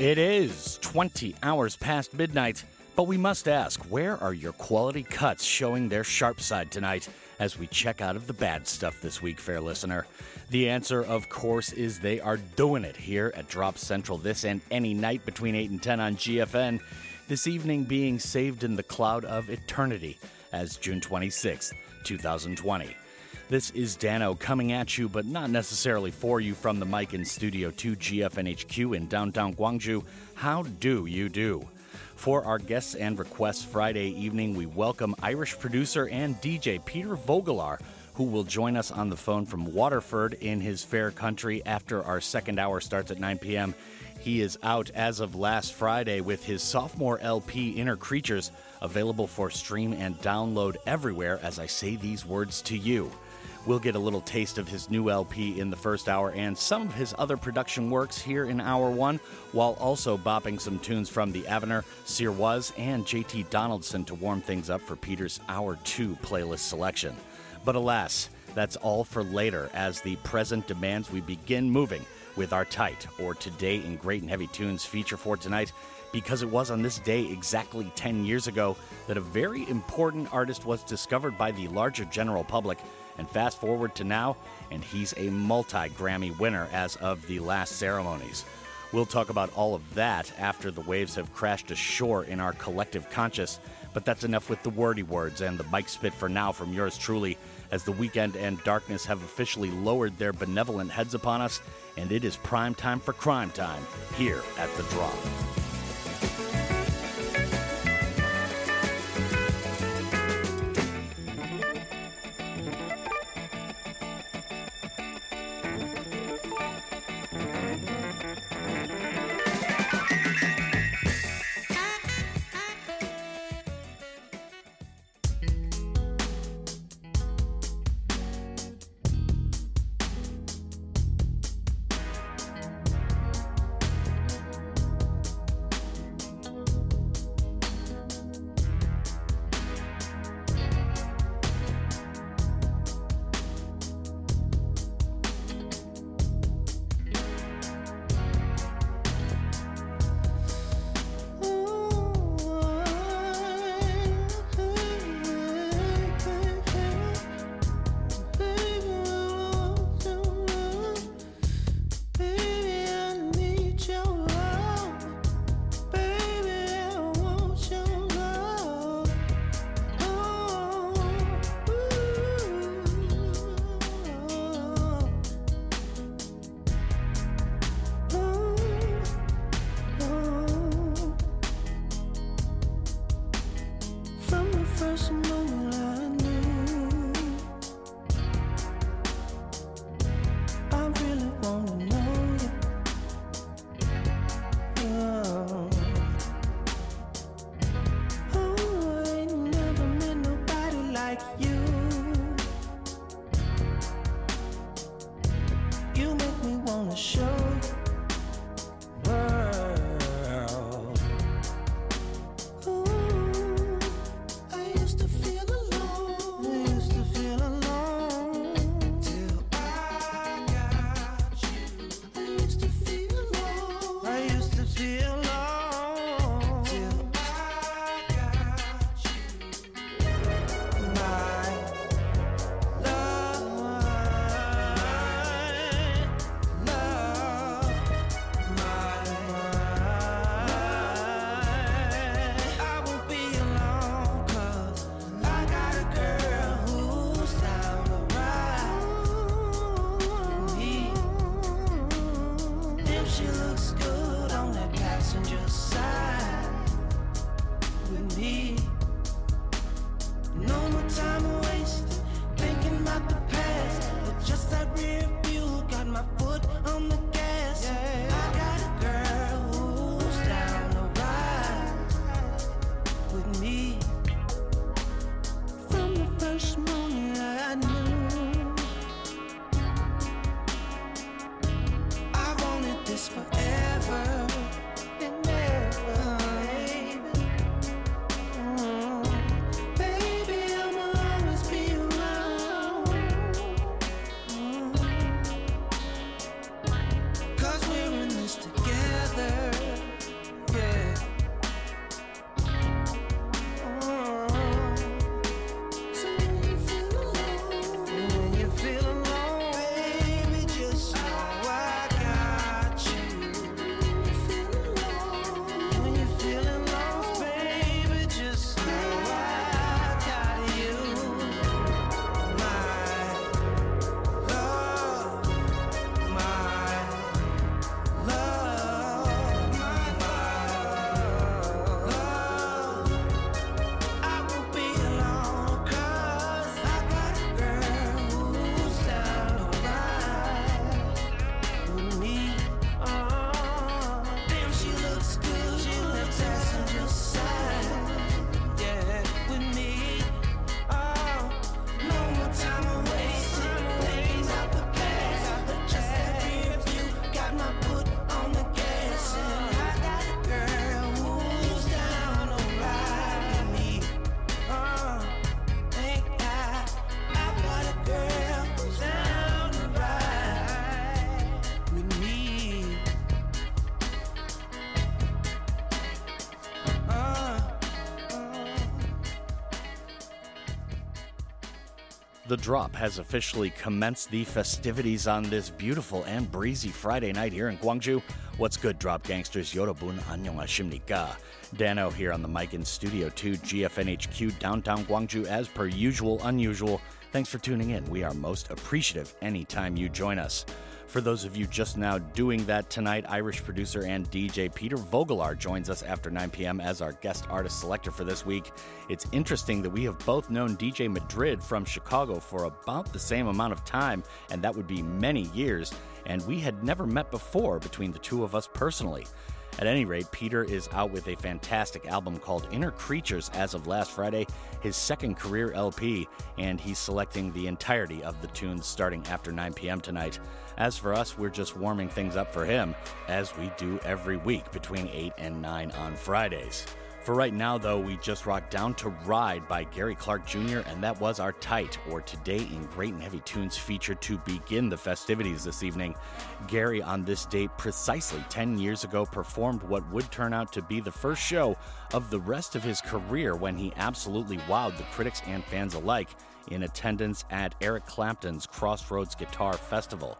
It is 20 hours past midnight, but we must ask where are your quality cuts showing their sharp side tonight as we check out of the bad stuff this week, fair listener? The answer, of course, is they are doing it here at Drop Central this and any night between 8 and 10 on GFN. This evening being saved in the cloud of eternity as June 26th, 2020. This is Danno coming at you, but not necessarily for you from the mic in Studio 2 GFNHQ in downtown Gwangju. How do you do? For our guests and requests Friday evening, we welcome Irish producer and DJ Peter Vogelaar, who will join us on the phone from Waterford in his fair country after our second hour starts at 9 p.m. He is out as of last Friday with his sophomore LP, Inner Creatures, available for stream and download everywhere as I say these words to you. We'll get a little taste of his new LP in the first hour and some of his other production works here in hour one, while also bopping some tunes from The Avener, Sir Was, and JT Donaldson to warm things up for Peter's hour two playlist selection. But alas, that's all for later as the present demands we begin moving with our tight or today in great and heavy tunes feature for tonight because it was on this day exactly 10 years ago that a very important artist was discovered by the larger general public and fast forward to now, and he's a multi Grammy winner as of the last ceremonies. We'll talk about all of that after the waves have crashed ashore in our collective conscious, but that's enough with the wordy words and the mic spit for now from yours truly, as the weekend and darkness have officially lowered their benevolent heads upon us, and it is prime time for crime time here at The Drop. The drop has officially commenced the festivities on this beautiful and breezy Friday night here in Gwangju. What's good, drop gangsters? Yorobun annyeonghasimnika. Danno here on the mic in Studio 2, GFNHQ, downtown Gwangju, as per usual, unusual. Thanks for tuning in. We are most appreciative anytime you join us. For those of you just now doing that tonight, Irish producer and DJ Peter Vogelaar joins us after 9 p.m. as our guest artist selector for this week. It's interesting that we have both known DJ Madrid from Chicago for about the same amount of time, and that would be many years, and we had never met before between the two of us personally. At any rate, Peter is out with a fantastic album called Inner Creatures as of last Friday, his second career LP, and he's selecting the entirety of the tunes starting after 9 p.m. tonight. As for us, we're just warming things up for him, as we do every week between 8 and 9 on Fridays. For right now, though, we just rocked Down to Ride by Gary Clark Jr., and that was our tight, or Today in Great and Heavy Tunes feature to begin the festivities this evening. Gary, on this date precisely 10 years ago, performed what would turn out to be the first show of the rest of his career when he absolutely wowed the critics and fans alike in attendance at Eric Clapton's Crossroads Guitar Festival.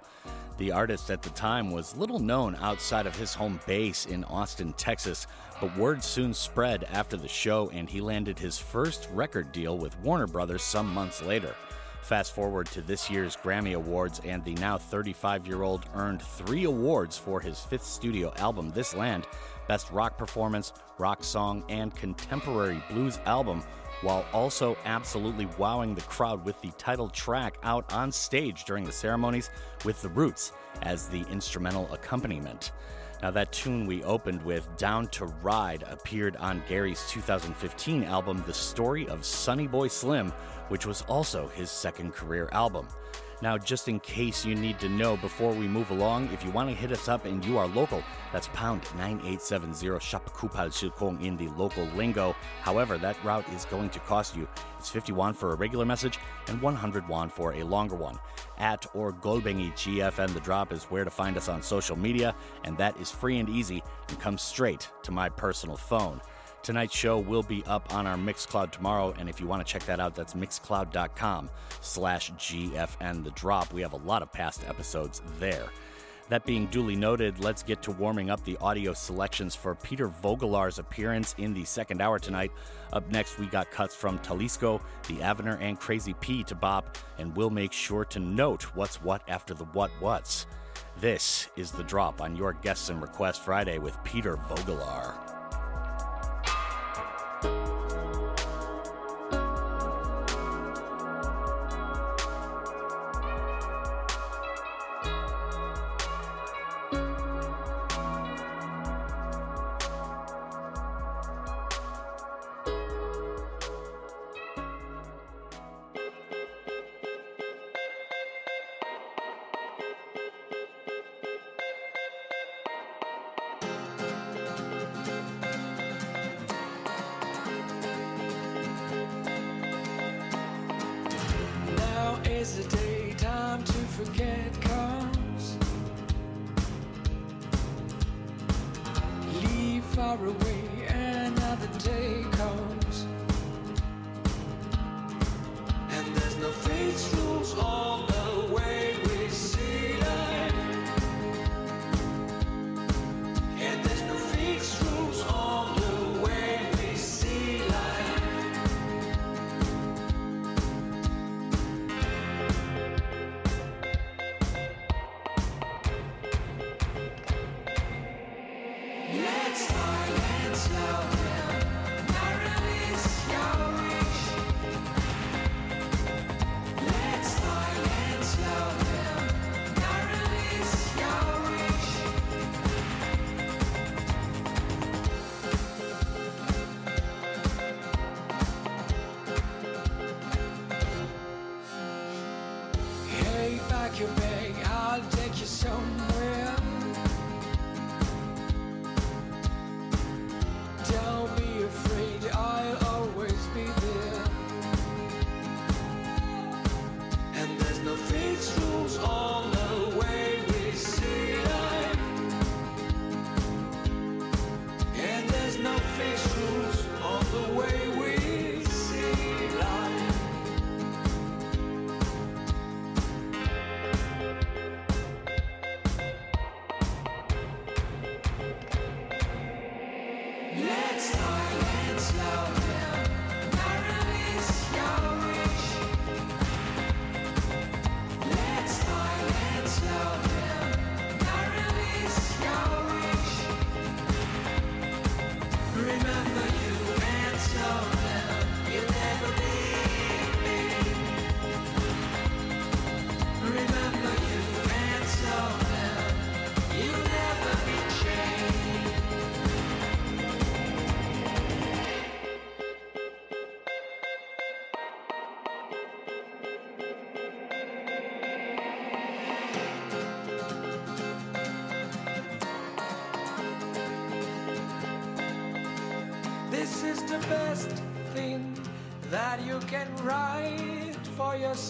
The artist at the time was little known outside of his home base in Austin, Texas, but word soon spread after the show and he landed his first record deal with Warner Brothers some months later. Fast forward to this year's Grammy Awards, and the now 35 year old earned three awards for his fifth studio album, This Land Best Rock Performance, Rock Song, and Contemporary Blues Album while also absolutely wowing the crowd with the title track out on stage during the ceremonies with The Roots as the instrumental accompaniment. Now, that tune we opened with, Down to Ride, appeared on Gary's 2015 album, The Story of Sonny Boy Slim, which was also his second career album. Now, just in case you need to know before we move along, if you want to hit us up and you are local, that's pound 9870 shop kupal shilkong in the local lingo. However, that route is going to cost you. It's 50 won for a regular message and 100 won for a longer one. At or Golbengi GFN The Drop is where to find us on social media, and that is free and easy and comes straight to my personal phone. Tonight's show will be up on our Mixcloud tomorrow, and if you want to check that out, that's mixcloud.com slash GFN The Drop. We have a lot of past episodes there. That being duly noted, let's get to warming up the audio selections for Peter Vogelaar's appearance in the second hour tonight. Up next, we got cuts from Talisco, The Avener, and Crazy P to Bop, and we'll make sure to note what's what after the what what's. This is The Drop on your Guests and Request Friday with Peter Vogelaar. Yes.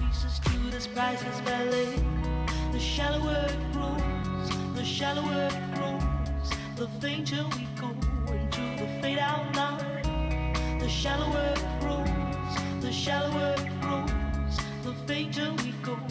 this priceless ballet. The shallower it grows, the shallower it grows, the fainter we go into the fade out line. The shallower it grows, the shallower it grows, the fainter we go.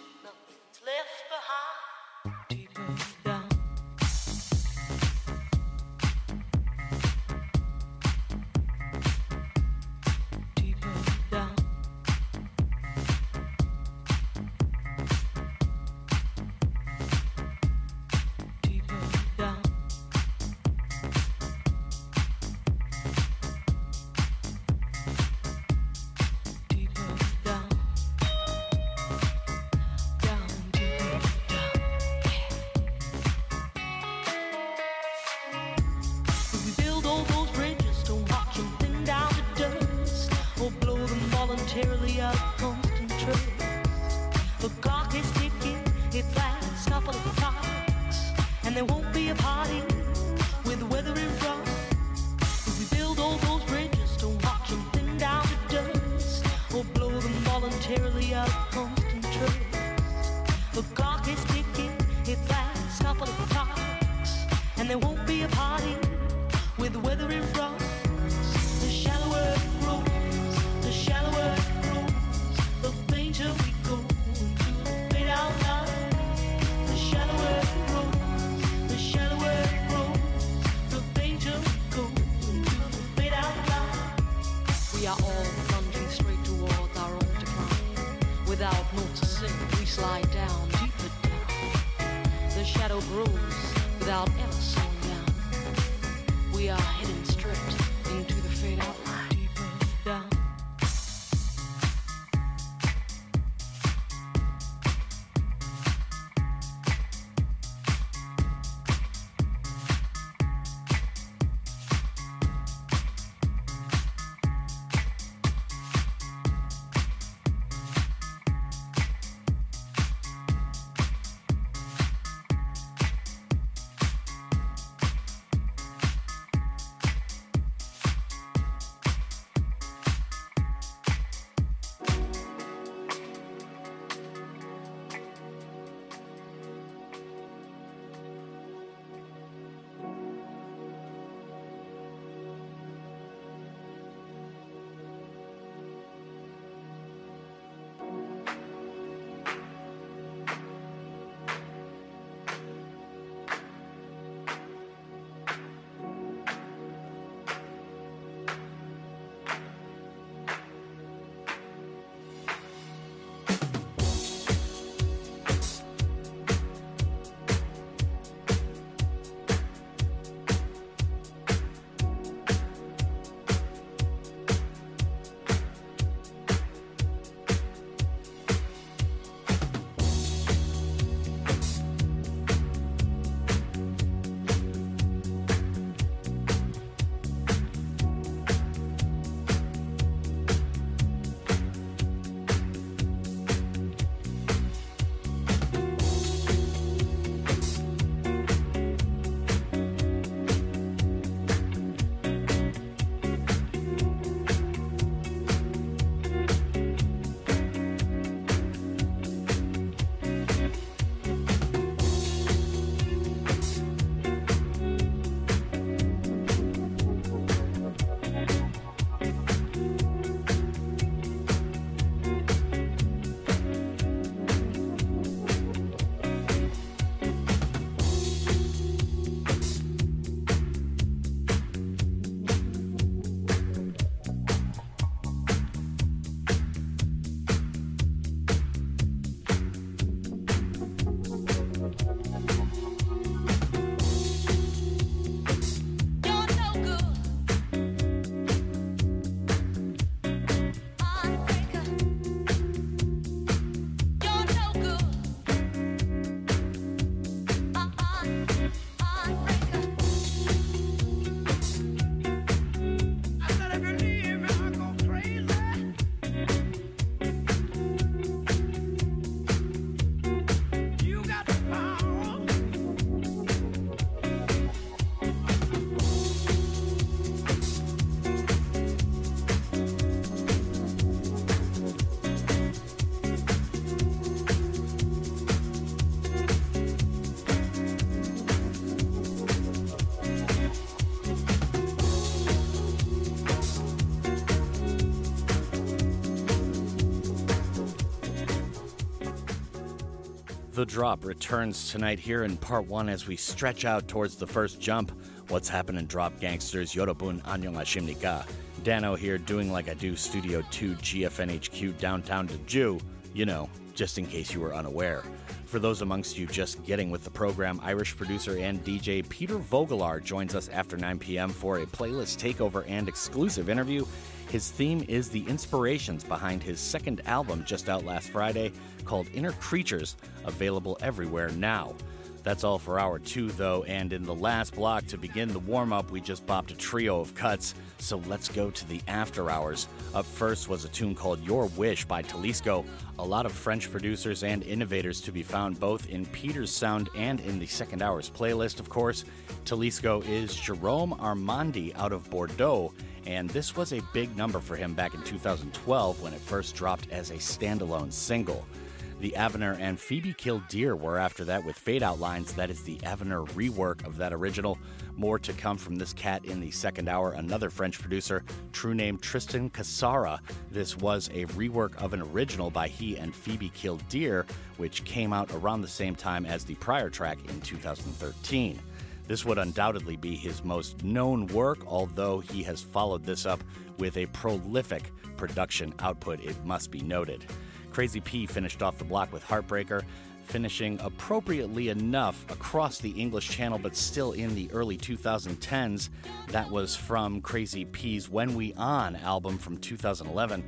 the Drop returns tonight here in part one as we stretch out towards the first jump. What's happening, Drop Gangsters? Yorobun Anyong Hashimnika. Danno here doing like I do, Studio 2 GFNHQ downtown Gwangju. You know, just in case you were unaware. For those amongst you just getting with the program, Irish producer and DJ Peter Vogelaar joins us after 9 p.m. for a playlist takeover and exclusive interview. His theme is the inspirations behind his second album just out last Friday, called Inner Creatures, available everywhere now. That's all for hour two, though, and in the last block to begin the warm up, we just bopped a trio of cuts, so let's go to the after hours. Up first was a tune called Your Wish by Talisco. A lot of French producers and innovators to be found both in Peter's sound and in the second hour's playlist, of course. Talisco is Jerome Amandi out of Bordeaux, and this was a big number for him back in 2012 when it first dropped as a standalone single. The Avener and Phoebe Killdeer were after that with Fade Out Lines. That is the Avener rework of that original. More to come from this cat in the second hour. Another French producer, true name Tristan Casara. This was a rework of an original by he and Phoebe Killdeer, which came out around the same time as the prior track in 2013. This would undoubtedly be his most known work, although he has followed this up with a prolific production output, it must be noted. Crazy P finished off the block with Heartbreaker. finishing appropriately enough across the English Channel, but still in the early 2010s. That was from Crazy P's When We On album from 2011.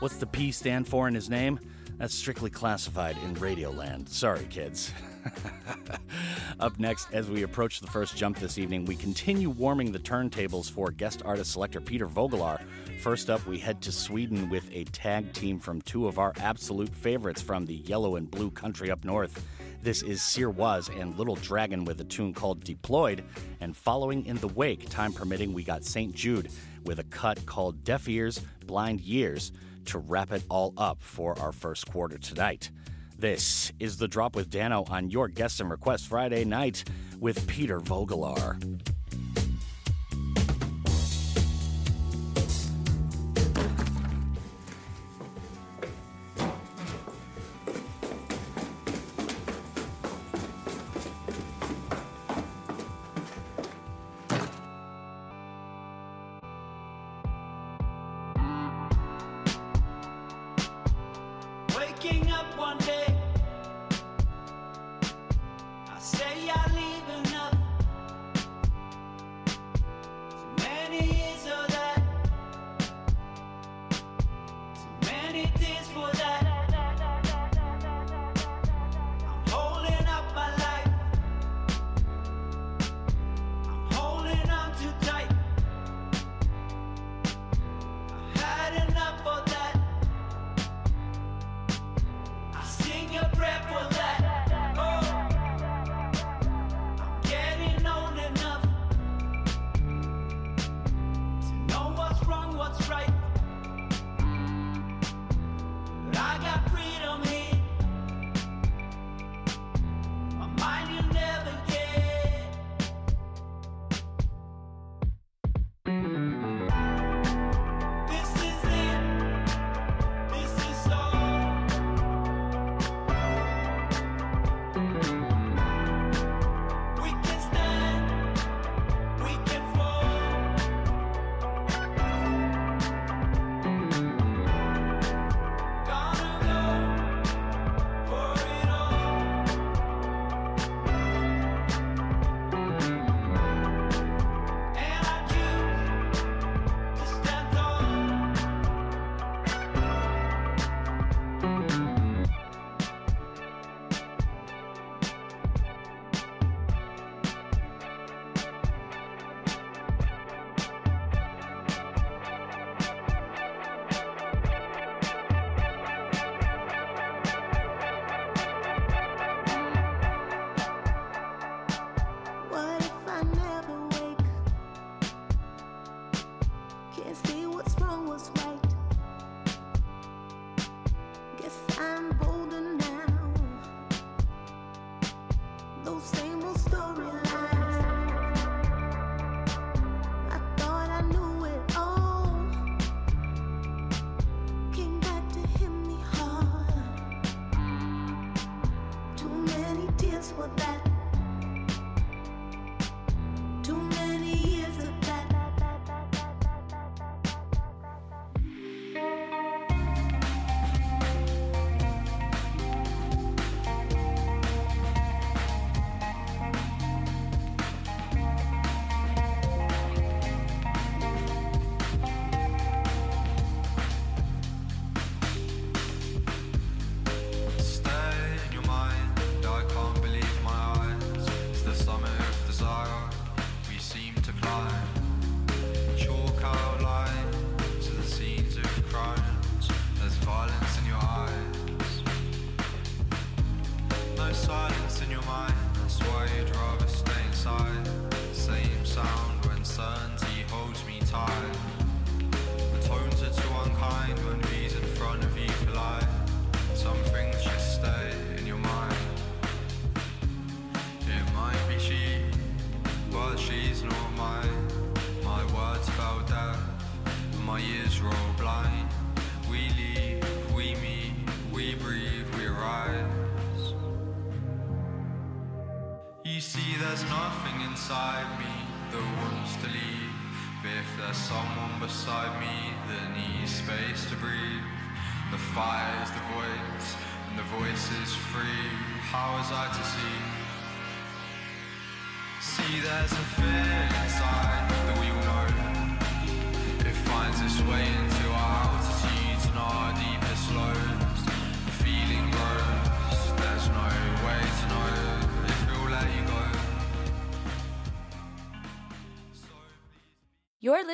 What's the P stand for in his name? That's strictly classified in Radioland. Sorry, kids. Up next, as we approach the first jump this evening, we continue warming the turntables for guest artist selector Peter Vogelaar. First up, we head to Sweden with a tag team from two of our absolute favorites from the yellow and blue country up north. This is Sir Was and Little Dragon with a tune called Deployed. And following in the wake, time permitting, we got St. Jude with a cut called Deaf Ears, Blind Years to wrap it all up for our first quarter tonight. This is The Drop with Danno on your Guests and Requests Friday night with Peter Vogelaar.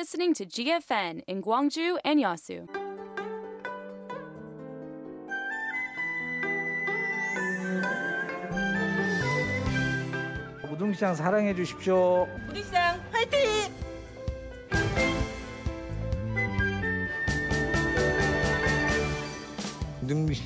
Listening to GFN in Gwangju and Yasu. 무등시장 사랑해 주십시오. 화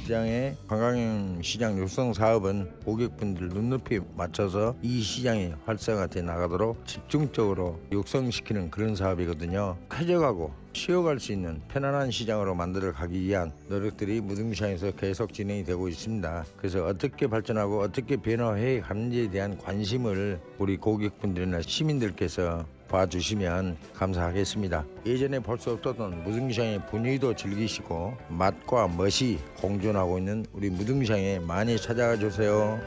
시장의 관광형 시장 육성 사업은 고객분들 눈높이 맞춰서 이 시장이 활성화돼 나가도록 집중적으로 육성시키는 그런 사업이거든요. 쾌적하고 쉬어갈 수 있는 편안한 시장으로 만들어 가기 위한 노력들이 무등시장에서 계속 진행이 되고 있습니다. 그래서 어떻게 발전하고 어떻게 변화해 가는지에 대한 관심을 우리 고객분들이나 시민들께서 봐주시면 감사하겠습니다. 예전에 볼 수 없었던 무등시장의 분위기도 즐기시고 맛과 멋이 공존하고 있는 우리 무등시장에 많이 찾아가 주세요.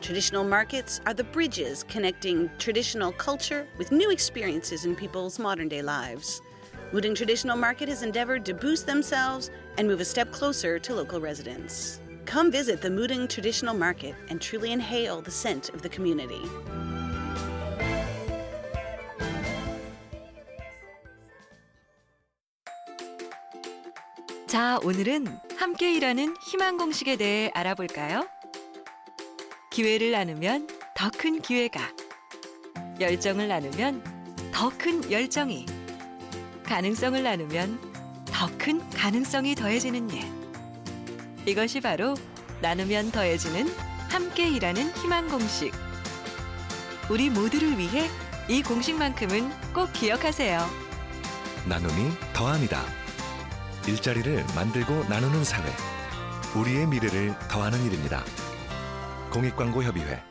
Traditional markets are the bridges connecting traditional culture with new experiences in people's modern day lives. Muding Traditional Market has endeavored to boost themselves and move a step closer to local residents. Come visit the Muding Traditional Market and truly inhale the scent of the community. 자, 오늘은 함께 일하는 희망 공식에 대해 알아볼까요? 기회를 나누면 더 큰 기회가, 열정을 나누면 더 큰 열정이, 가능성을 나누면 더 큰 가능성이 더해지는 일. 이것이 바로 나누면 더해지는 함께 일하는 희망 공식. 우리 모두를 위해 이 공식만큼은 꼭 기억하세요. 나눔이 더합니다. 일자리를 만들고 나누는 사회. 우리의 미래를 더하는 일입니다. 공익광고협의회.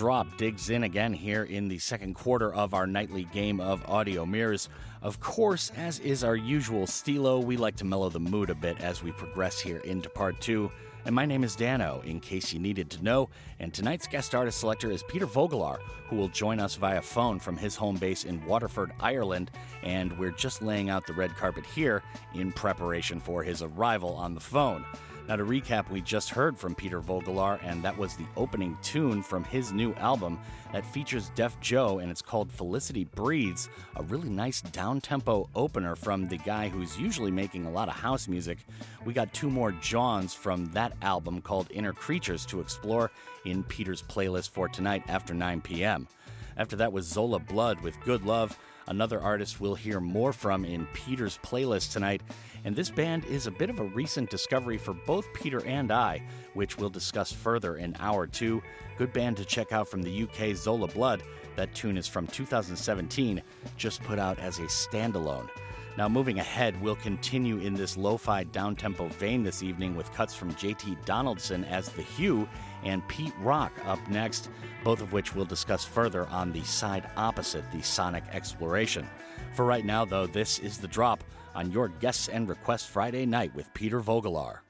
Drop digs in again here in the second quarter of our nightly game of audio mirrors. Of course, as is our usual stilo, we like to mellow the mood a bit as we progress here into part two. And my name is Danno, in case you needed to know. And tonight's guest artist selector is Peter Vogelaar, who will join us via phone from his home base in Waterford, Ireland. And we're just laying out the red carpet here in preparation for his arrival on the phone. Now, to recap, we just heard from Peter Vogelaar, and that was the opening tune from his new album that features Deaf Joe, and it's called Felicity Breathes, a really nice down tempo opener from the guy who's usually making a lot of house music. We got two more Johns from that album called Inner Creatures to explore in Peter's playlist for tonight after 9 p.m. After that was Zola Blood with Good Love, another artist we'll hear more from in Peter's playlist tonight. And this band is a bit of a recent discovery for both Peter and I, which we'll discuss further in hour two. Good band to check out from the UK, Zola Blood. That tune is from 2017, just put out as a standalone. Now, moving ahead, we'll continue in this lo fi downtempo vein this evening with cuts from JT Donaldson as The Hue and Pete Rock up next, both of which we'll discuss further on the side opposite the Sonic Exploration. For right now, though, this is The Drop on your Guests and Requests Friday night with Peter Vogelaar.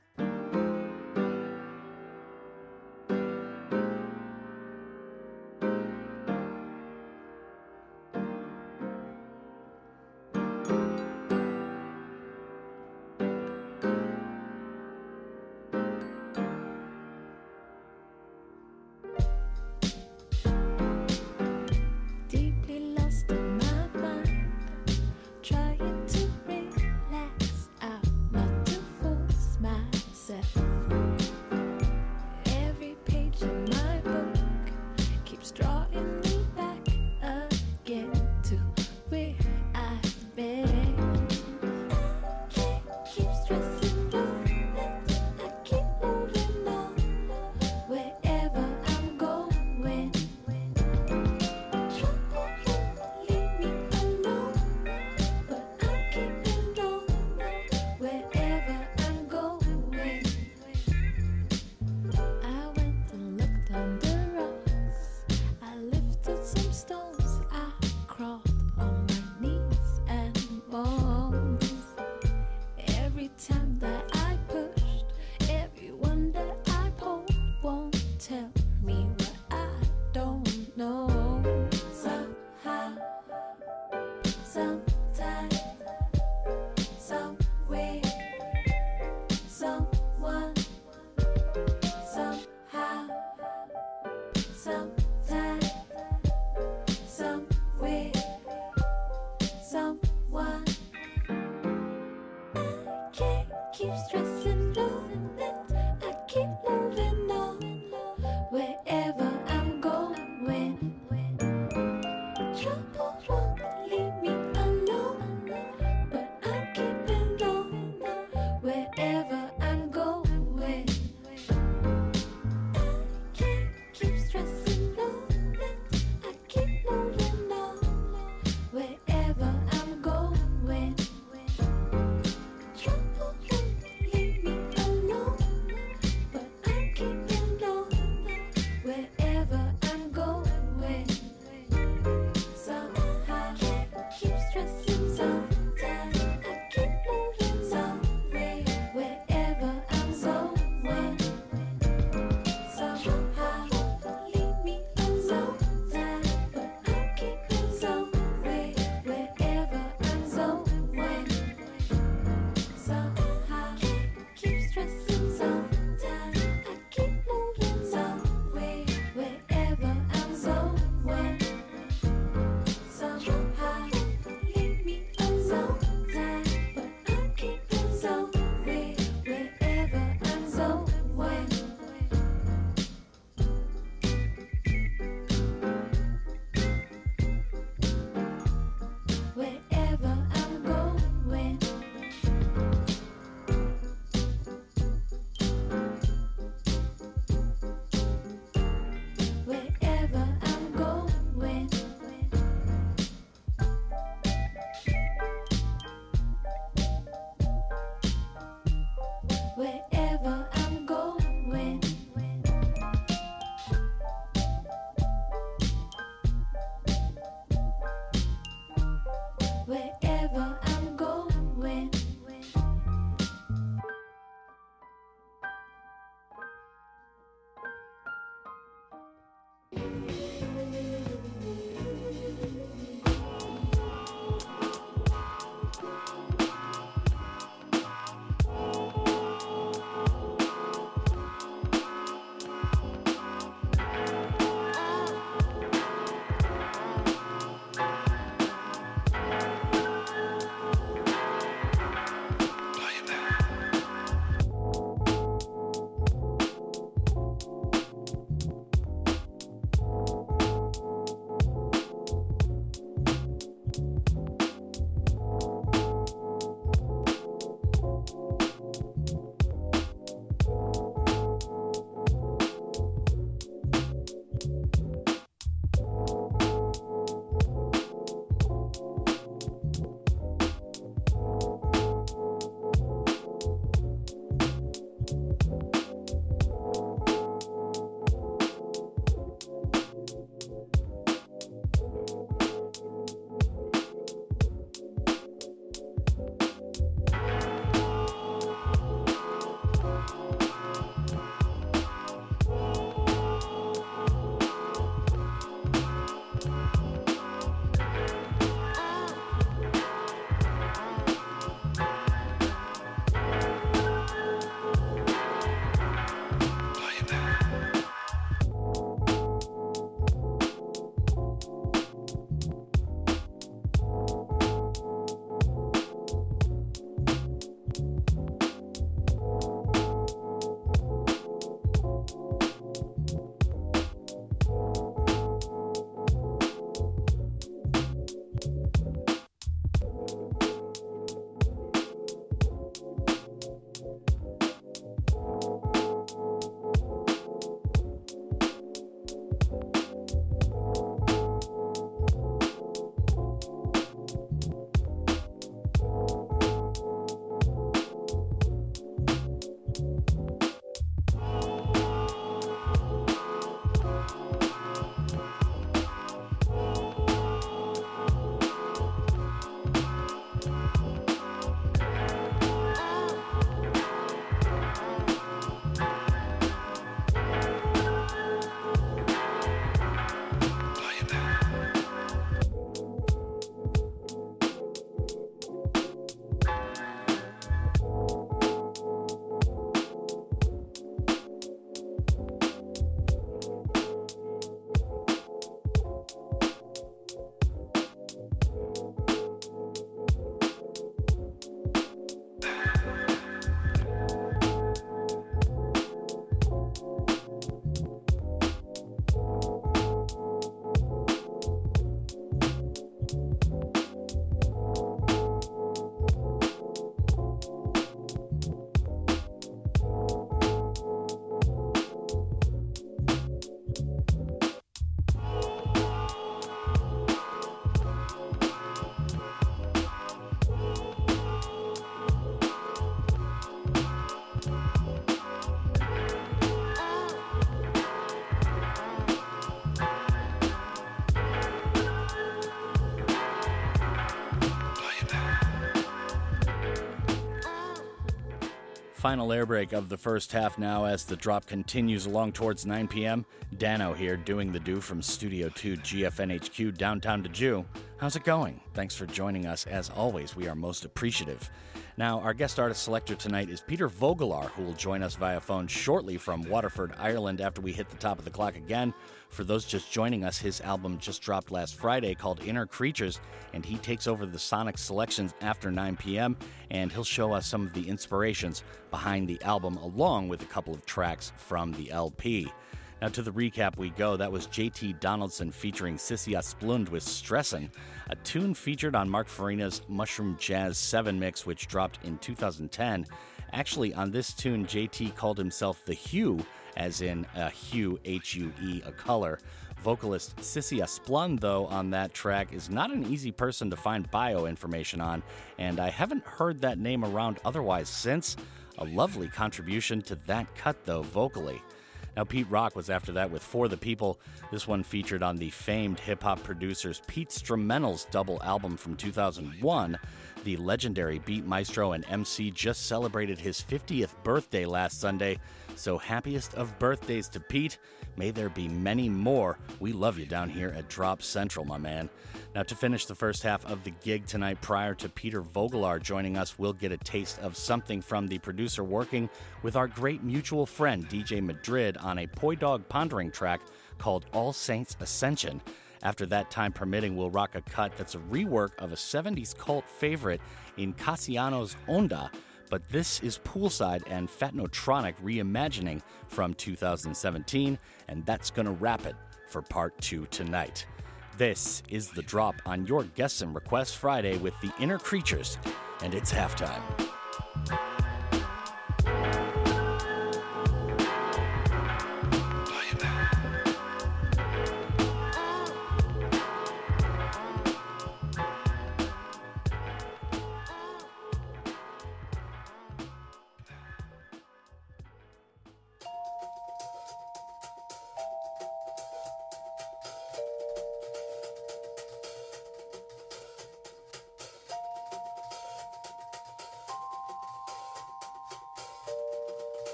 Final air break of the first half now as the drop continues along towards 9 p.m. Danno here doing the do from Studio 2 GFNHQ downtown Gwangju. How's it going? Thanks for joining us. As always, we are most appreciative. Now, our guest artist selector tonight is Peter Vogelaar, who will join us via phone shortly from Waterford, Ireland, after we hit the top of the clock again. For those just joining us, his album just dropped last Friday called Inner Creatures, and he takes over the Sonic selections after 9 p.m., and he'll show us some of the inspirations behind the album, along with a couple of tracks from the LP. Now, to the recap we go. That was JT Donaldson featuring Cissy Asplund with Stressin', a tune featured on Mark Farina's Mushroom Jazz 7 mix, which dropped in 2010. Actually, on this tune, JT called himself the Hue, as in a hue, H U E, a color. Vocalist Cissy Asplund, though, on that track is not an easy person to find bio information on, and I haven't heard that name around otherwise since. A lovely contribution to that cut, though, vocally. Now, Pete Rock was after that with For the People. This one featured on the famed hip hop producers PeteStrumentals double album from 2001. The legendary beat maestro and MC just celebrated his 50th birthday last Sunday, so happiest of birthdays to Pete. May there be many more. We love you down here at Drop Central, my man. Now, to finish the first half of the gig tonight, prior to Peter Vogelaar joining us, we'll get a taste of something from the producer working with our great mutual friend DJ Madrid on a Poi Dog pondering track called All Saints Ascension. After that, time permitting, we'll rock a cut that's a rework of a 70s cult favorite in Cassiano's Onda, but this is Poolside and Fatnotronic reimagining from 2017, and that's gonna wrap it for part two tonight. This is the drop on your Guests and Requests Friday with the Inner Creatures, and it's halftime.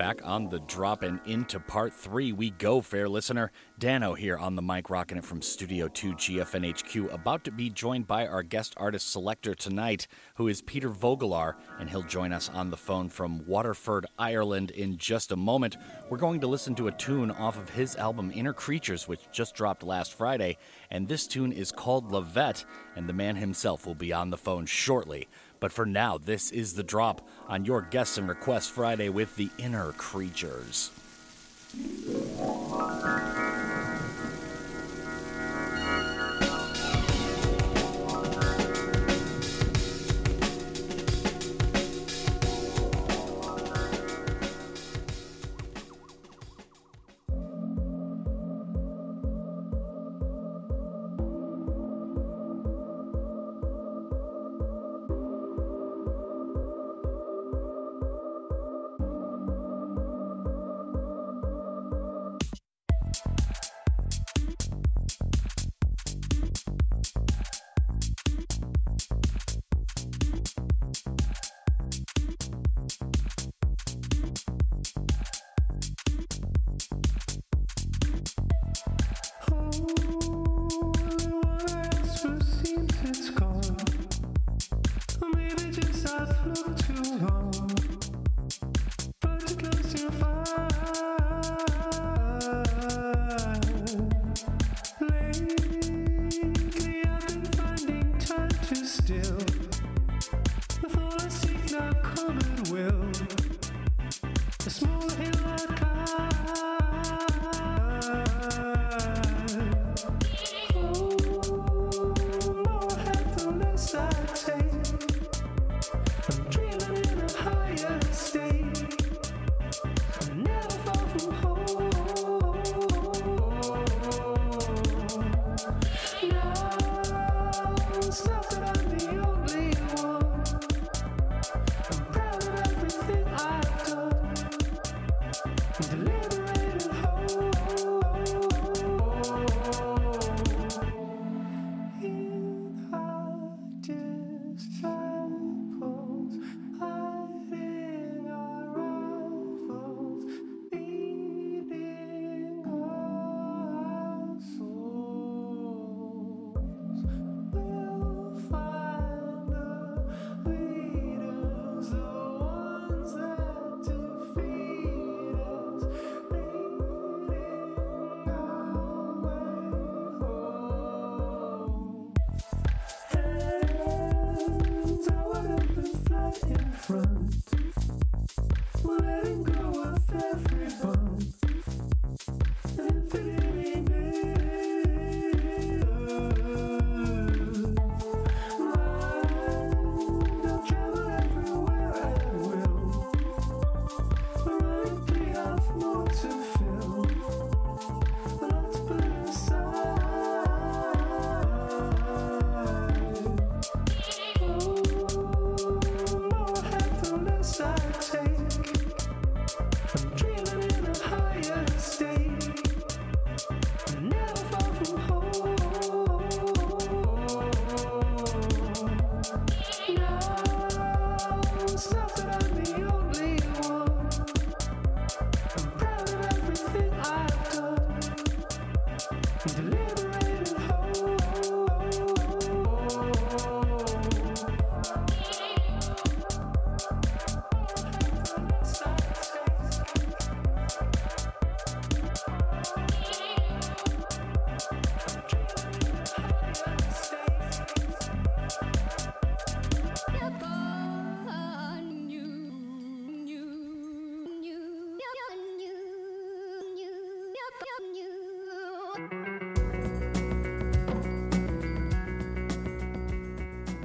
Back on the drop and into part three we go, fair listener. Danno here on the mic, rocking it from Studio 2 GFNHQ, about to be joined by our guest artist selector tonight, who is Peter Vogelaar, and he'll join us on the phone from Waterford, Ireland in just a moment. We're going to listen to a tune off of his album Inner Creatures, which just dropped last Friday, and this tune is called Lovette, and the man himself will be on the phone shortly. But for now, this is the drop on your Guests and Requests Friday with the Inner Creatures.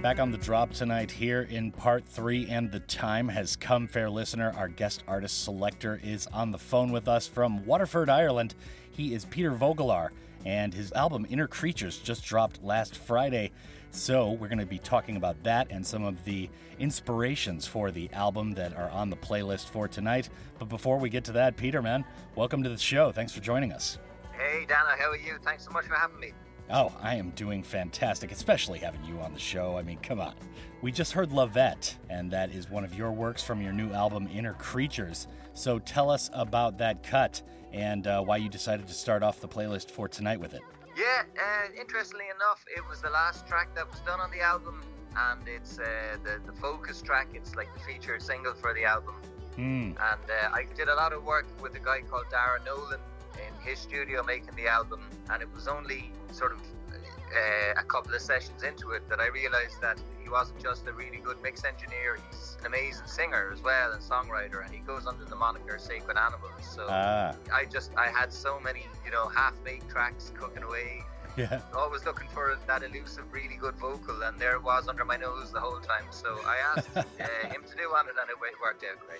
Back on the drop tonight here in part three, and the time has come, fair listener. Our guest artist selector is on the phone with us from Waterford, Ireland. He is Peter Vogelaar, and his album Inner Creatures just dropped last Friday. So, we're going to be talking about that and some of the inspirations for the album that are on the playlist for tonight. But before we get to that, Peter, man, welcome to the show. Thanks for joining us. Hey, Danno, how are you? Thanks so much for having me. Oh, I am doing fantastic, especially having you on the show. I mean, come on. We just heard Lovette, and that is one of your works from your new album, Inner Creatures. So tell us about that cut and uh, why you decided to start off the playlist for tonight with it. Yeah, uh, interestingly enough, it was the last track that was done on the album, and it's uh, the the focus track. It's like the featured single for the album. Hmm. And uh, I did a lot of work with a guy called Dara Nolan in his studio making the album, and it was only sort of uh, a couple of sessions into it that I realized that he wasn't just a really good mix engineer, he's an amazing singer as well and songwriter, and he goes under the moniker Sacred Animals. So Ah. I just, I had so many, you know, half-baked tracks cooking away. Yeah. Always looking for that elusive, really good vocal, and there it was under my nose the whole time. So I asked uh, him to do on it, and it worked out great.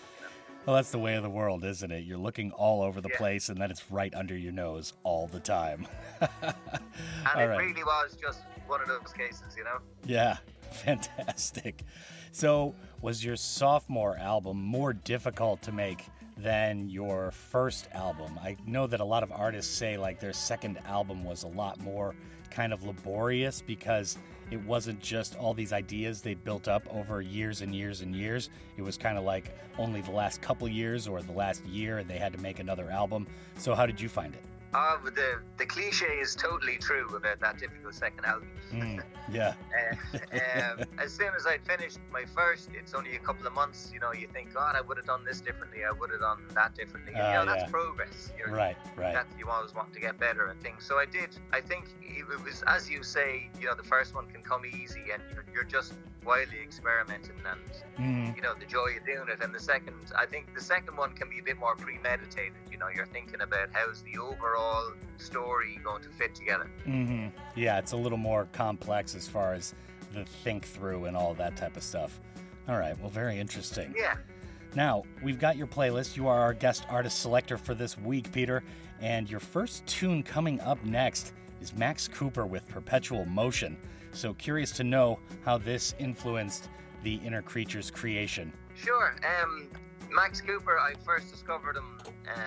Well, that's the way of the world, isn't it? You're looking all over the Yeah. place, and then it's right under your nose all the time. And it right. really was just one of those cases, you know. Yeah, fantastic. So, was your sophomore album more difficult to make than your first album? I know that a lot of artists say like their second album was a lot more kind of laborious because it wasn't just all these ideas they built up over years and years and years. It was kind of like only the last couple years or the last year they had to make another album. So, how did you find it? Uh, but the the cliche is totally true about that difficult second album. Mm, yeah. Uh, um, as soon as I'd finished my first, it's only a couple of months. You know, you think, God, I would have done this differently. I would have done that differently. And, you Ah, know, that's progress. You're, Right, right. That you always want to get better and things. So I did. I think it was, as you say, you know, the first one can come easy, and you're, you're just wildly experimenting and Mhm. you know the joy of doing it. And the second, I think the second one can be a bit more premeditated. You know, you're thinking about how's the overall story going to fit together. hmm Yeah, it's a little more complex as far as the think through and all that type of stuff. All right, well, very interesting. Yeah. Now, we've got your playlist. You are our guest artist selector for this week, Peter. And your first tune coming up next is Max Cooper with Perpetual Motion. So, curious to know how this influenced the Inner Creatures creation. Sure. Um, Max Cooper, I first discovered him. Uh,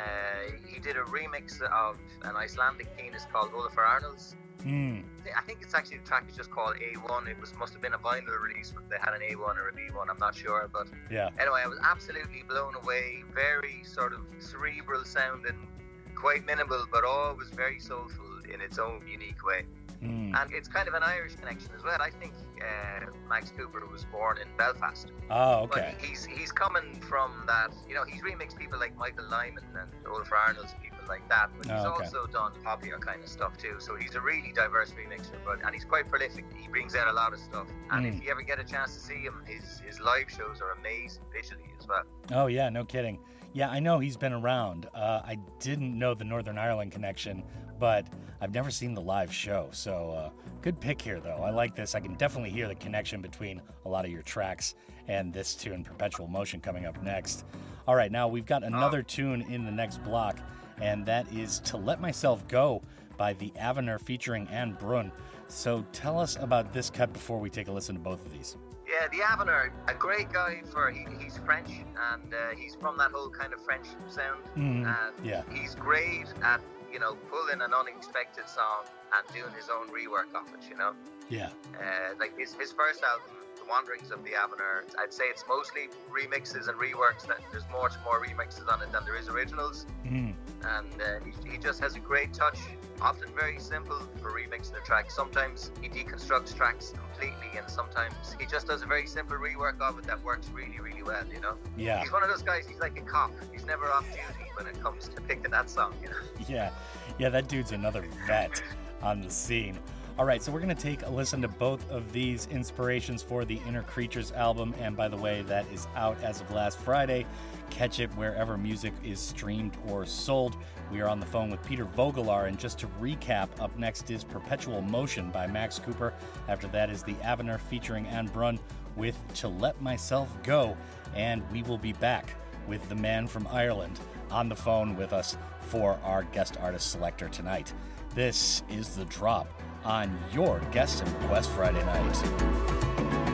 he did a remix of an Icelandic pianist called Olafur Arnalds. Mm. I think it's actually the track is just called A1. It was must have been a vinyl release, but they had an A1 or a B1. I'm not sure, but Yeah. anyway, I was absolutely blown away. Very sort of cerebral sounding, quite minimal, but always very soulful in its own unique way. Mm. And it's kind of an Irish connection as well. I think uh, Max Cooper was born in Belfast. Oh, okay. But he's he's coming from that. You know, he's remixed people like Michael Nyman and Olaf Arnalds people like that. But he's Oh, okay. also done popular kind of stuff too. So he's a really diverse remixer. But and he's quite prolific. He brings out a lot of stuff. And Mm. if you ever get a chance to see him, his his live shows are amazing visually as well. Oh, yeah, no kidding. Yeah, I know he's been around. Uh, I didn't know the Northern Ireland connection, but I've never seen the live show. So, uh, good pick here, though. I like this. I can definitely hear the connection between a lot of your tracks and this tune, Perpetual Motion, coming up next. All right, now we've got another tune in the next block, and that is To Let Myself Go by the Avener featuring Ane Brun. So, tell us about this cut before we take a listen to both of these. Yeah, the Avener, a great guy for he, he's French and uh, he's from that whole kind of French sound. Mhm, And yeah. he's great at you know pulling an unexpected song and doing his own rework of it. You know, Yeah. uh, like his his first album, Wanderings of the Avener. I'd say it's mostly remixes and reworks. That there's much more remixes on it than there is originals. Mm. And uh, he, he just has a great touch. Often very simple for remixing a track. Sometimes he deconstructs tracks completely, and sometimes he just does a very simple rework of it that works really, really well. You know. Yeah. He's one of those guys. He's like a cop. He's never off duty when it comes to picking that song. You know. Yeah, yeah, that dude's another vet on the scene. All right, so we're going to take a listen to both of these inspirations for the Inner Creatures album. And by the way, that is out as of last Friday. Catch it wherever music is streamed or sold. We are on the phone with Peter Vogelaar. And just to recap, up next is Perpetual Motion by Max Cooper. After that is The Avener featuring Ane Brun with To Let Myself Go. And we will be back with the man from Ireland on the phone with us for our guest artist selector tonight. This is The Drop on your Guest and Request Friday night.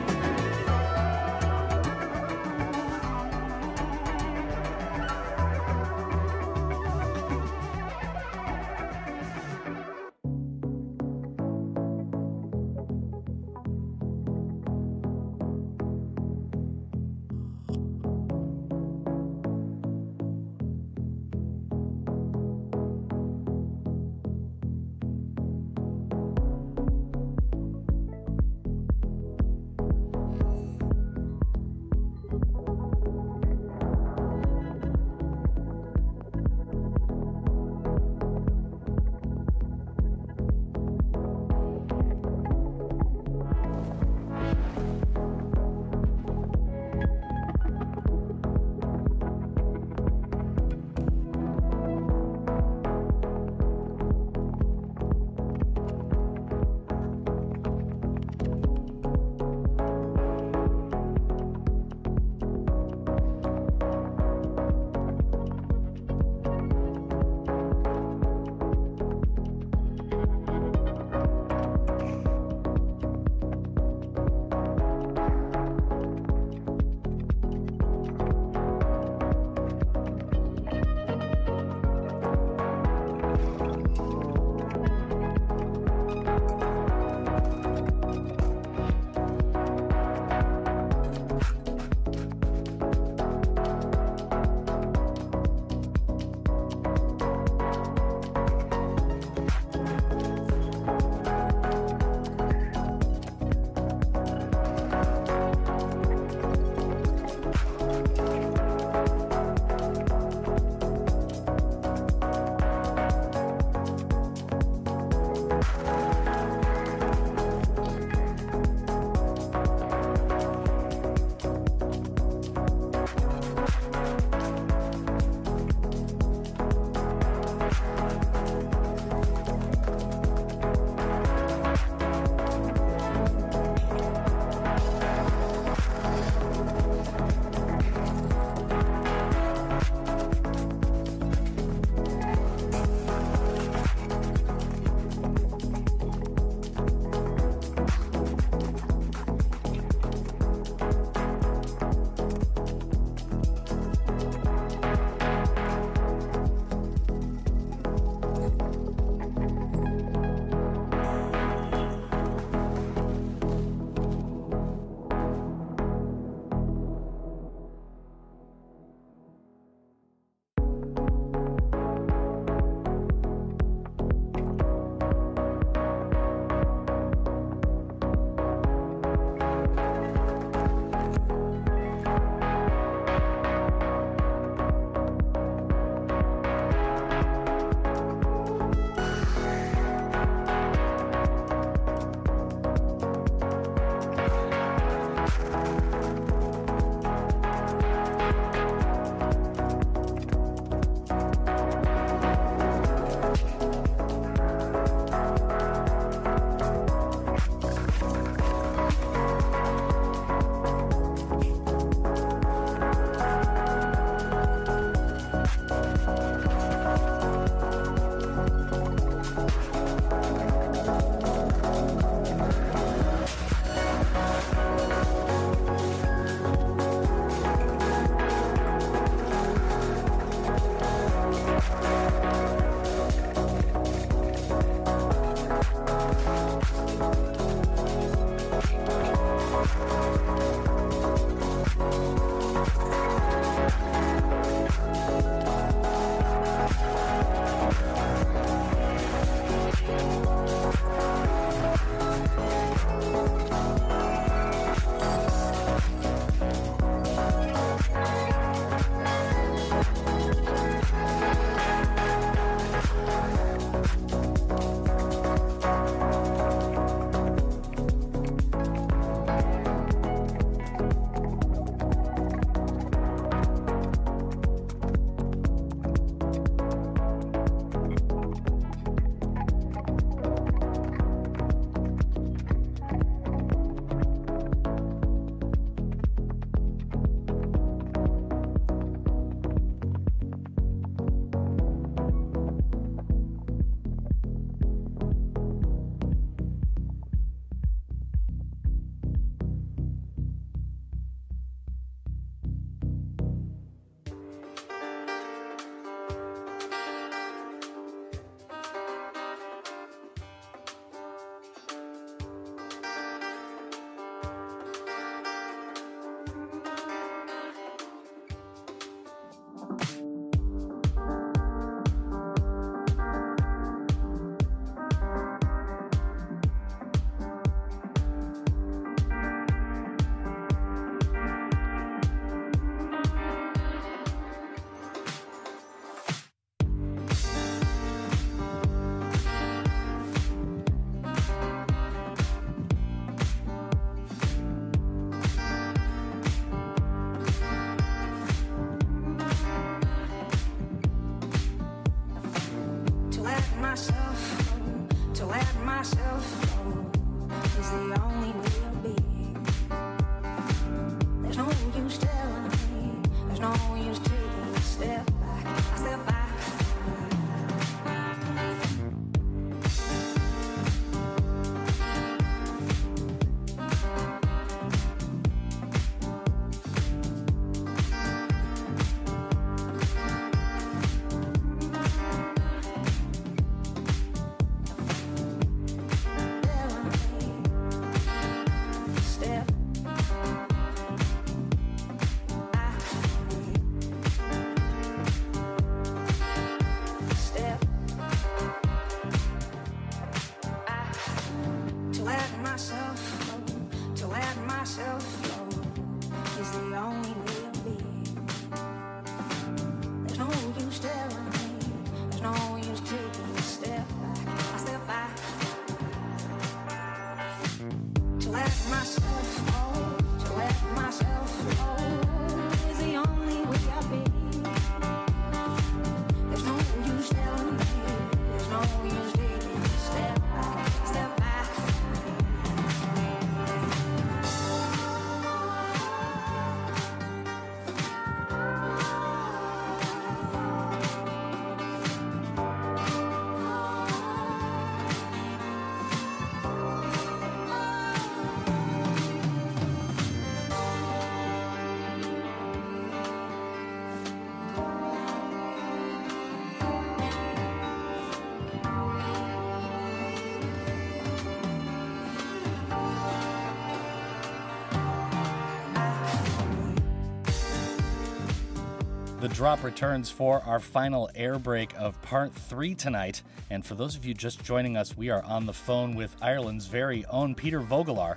Drop returns for our final air break of part three tonight. And for those of you just joining us, we are on the phone with Ireland's very own Peter Vogelaar.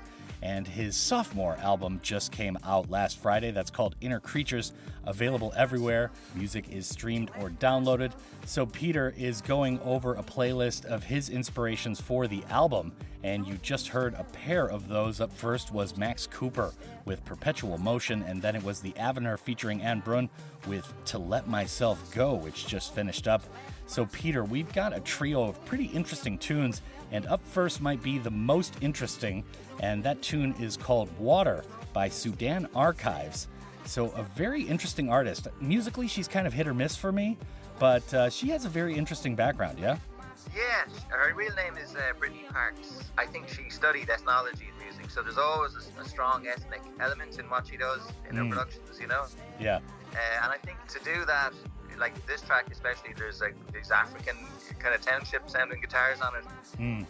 And his sophomore album just came out last Friday. That's called Inner Creatures, available everywhere. Music is streamed or downloaded. So, Peter is going over a playlist of his inspirations for the album. And you just heard a pair of those. Up first was Max Cooper with Perpetual Motion, and then it was the Avener featuring Ane Brun with To Let Myself Go, which just finished up. So, Peter, we've got a trio of pretty interesting tunes, and up first might be the most interesting, and that tune is called Water by Sudan Archives. So, a very interesting artist. Musically, she's kind of hit or miss for me, but uh, she has a very interesting background, yeah? Yeah, her real name is uh, Brittney Parks. I think she studied ethnology and music, so there's always a, a strong ethnic element in what she does in her Mm. productions, you know. Yeah. Uh, and I think to do that like this track especially, there's like these African kind of township sounding guitars on it, Mm.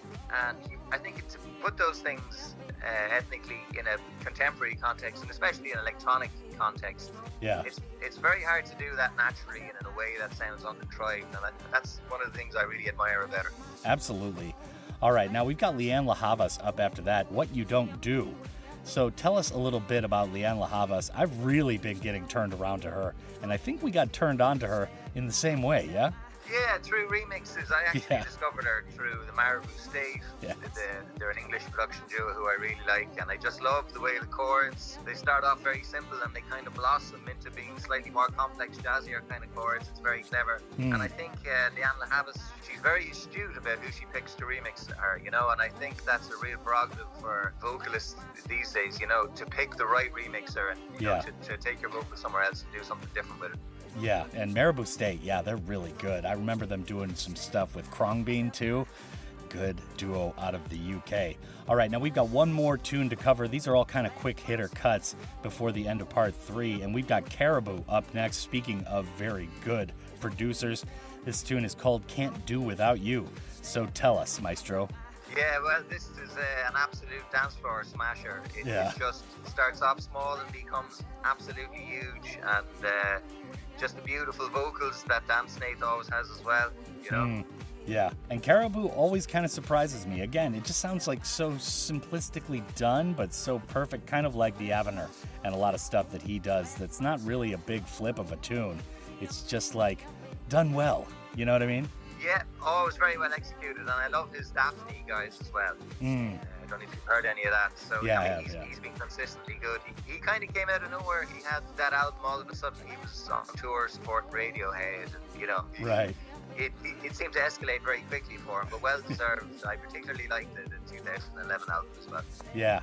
and I think to put those things uh, ethnically in a contemporary context, and especially an electronic context, Yeah. it's it's very hard to do that naturally and in a way that sounds uncontrived, and that, that's one of the things I really admire about her. Absolutely. All right, now we've got Lianne La Havas up after that. What you don't do. So tell us a little bit about Lianne La Havas. I've really been getting turned around to her, and I think we got turned on to her in the same way, yeah? Yeah, through remixes. I actually Yeah. discovered her through the Maribou State. Yes. The- they're an English production duo who I really like, and I just love the way the chords. They start off very simple and they kind of blossom into being slightly more complex, jazzier kind of chords. It's very clever, Hmm. and I think uh, Lianne La Havas, she's very astute about who she picks to remix her. You know, and I think that's a real prerogative for vocalists these days. You know, to pick the right remixer and you Yeah. know, to, to take your vocal somewhere else and do something different with it. Yeah, and Maribou State, yeah, they're really good. I remember them doing some stuff with Khruangbin too. Good duo out of the UK. All right, now we've got one more tune to cover. These are all kind of quick hitter cuts before the end of part three, and we've got Caribou up next. Speaking of very good producers, this tune is called Can't Do Without You. So tell us, Maestro. Yeah, well, this is uh, an absolute dance floor smasher. It, Yeah. it just starts off small and becomes absolutely huge, and uh, just the beautiful vocals that Dan Snaith always has as well. You know, Mm, yeah, and Caribou always kind of surprises me. Again, it just sounds like so simplistically done, but so perfect, kind of like the Avener and a lot of stuff that he does that's not really a big flip of a tune. It's just like done well. You know what I mean? Yeah, oh, it was very well executed, and I love his Daphni guise as well. Mm. Uh, I don't know if you've heard any of that. So Yeah, I I mean, have, he's, yeah. he's been consistently good. He, he kind of came out of nowhere. He had that album all of a sudden. He was on tour support Radiohead, and you know, Right. it, it, it seemed to escalate very quickly for him, but well deserved. I particularly liked the, the 2011 album as well. Yeah,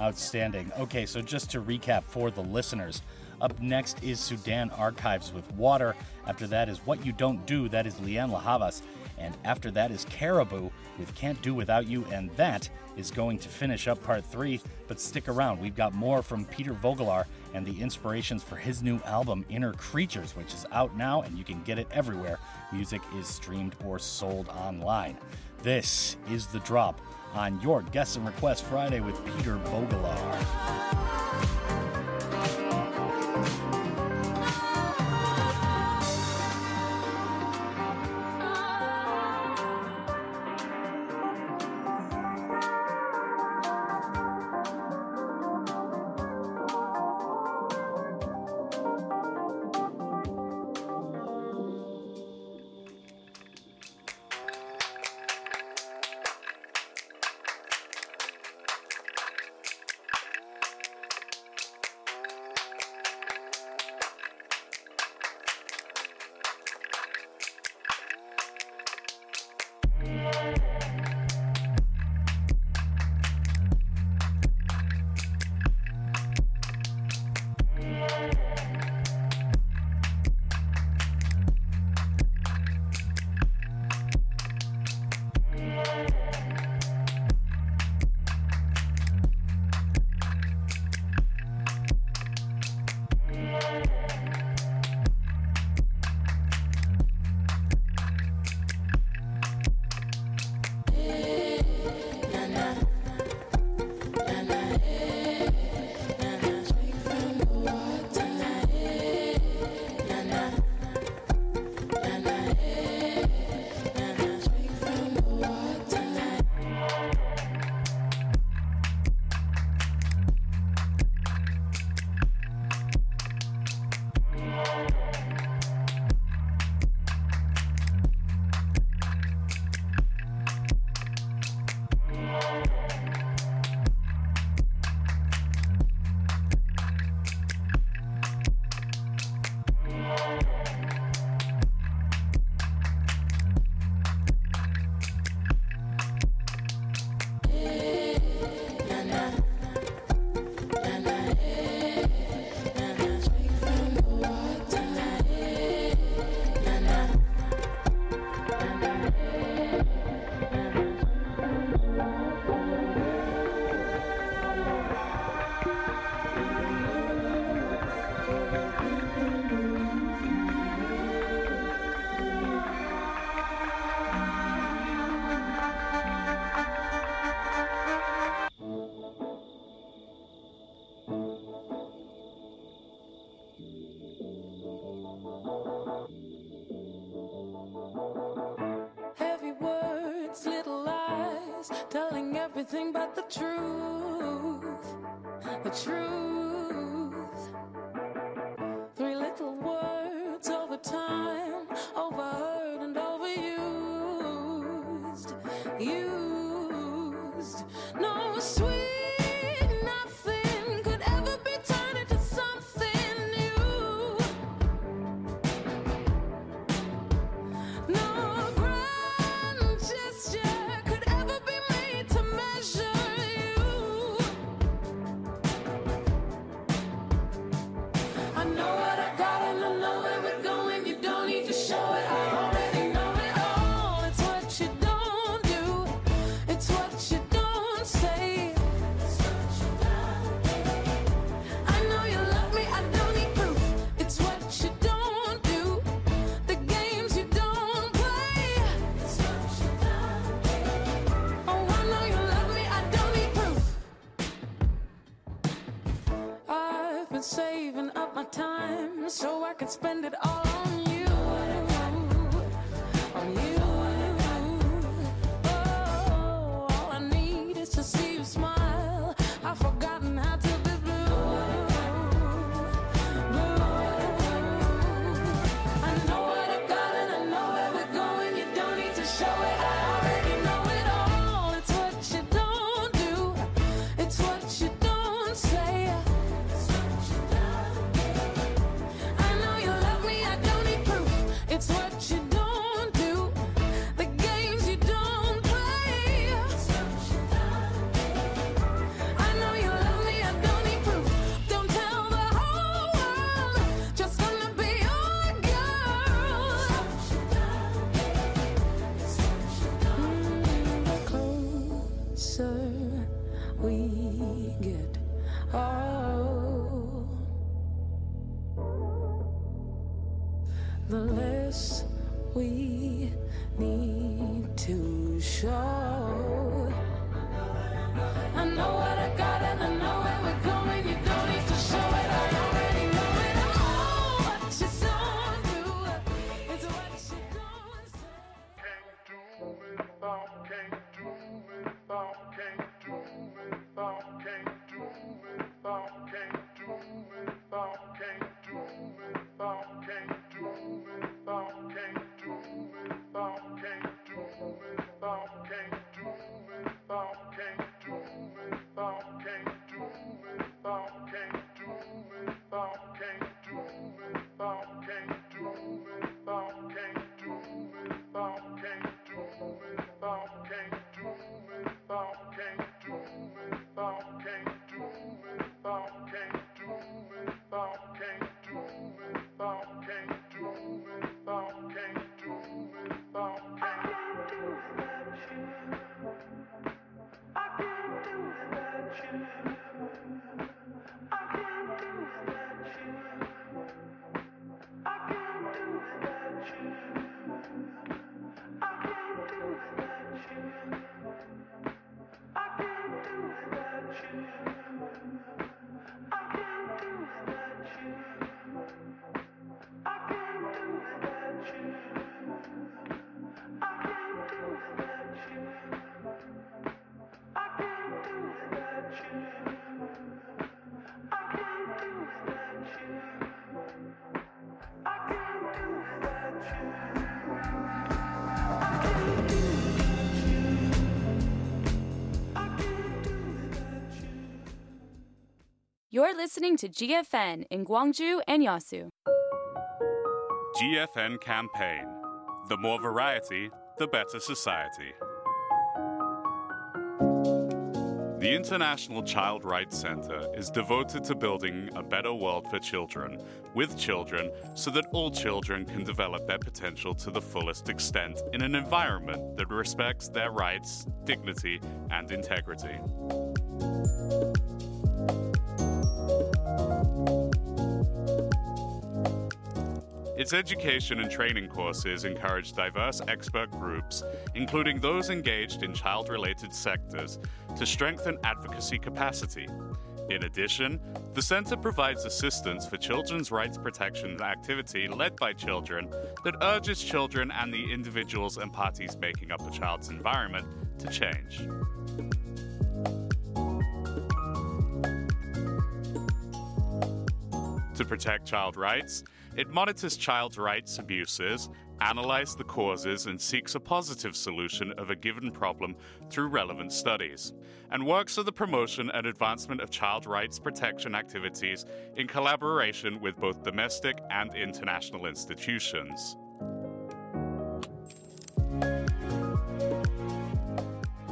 outstanding. Okay, so just to recap for the listeners, up next is Sudan Archives with Water. After that is What You Don't Do, that is Lianne La Havas. And after that is Caribou with Can't Do Without You, and that is going to finish up part three. But stick around, we've got more from Peter Vogelaar and the inspirations for his new album, Inner Creatures, which is out now and you can get it everywhere music is streamed or sold online. This is The Drop on your Guess and Request Friday with Peter Vogelaar. Thank everything but the You're listening to GFN in Gwangju and Yeosu. GFN campaign. The more variety, the better society. The International Child Rights Center is devoted to building a better world for children, with children, so that all children can develop their potential to the fullest extent in an environment that respects their rights, dignity, and integrity. Its education and training courses encourage diverse expert groups, including those engaged in child related sectors, to strengthen advocacy capacity. In addition, the Center provides assistance for children's rights protection activity led by children that urges children and the individuals and parties making up a child's environment to change. To protect child rights, it monitors child rights abuses, analyzes the causes, and seeks a positive solution of a given problem through relevant studies, and works for the promotion and advancement of child rights protection activities in collaboration with both domestic and international institutions.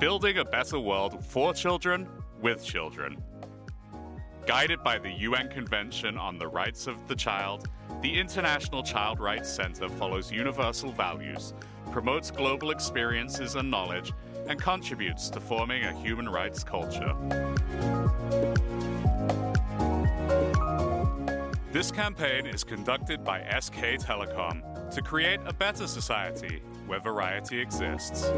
Building a better world for children with children. Guided by the UN Convention on the Rights of the Child, the International Child Rights Center follows universal values, promotes global experiences and knowledge, and contributes to forming a human rights culture. This campaign is conducted by SK Telecom to create a better society where variety exists.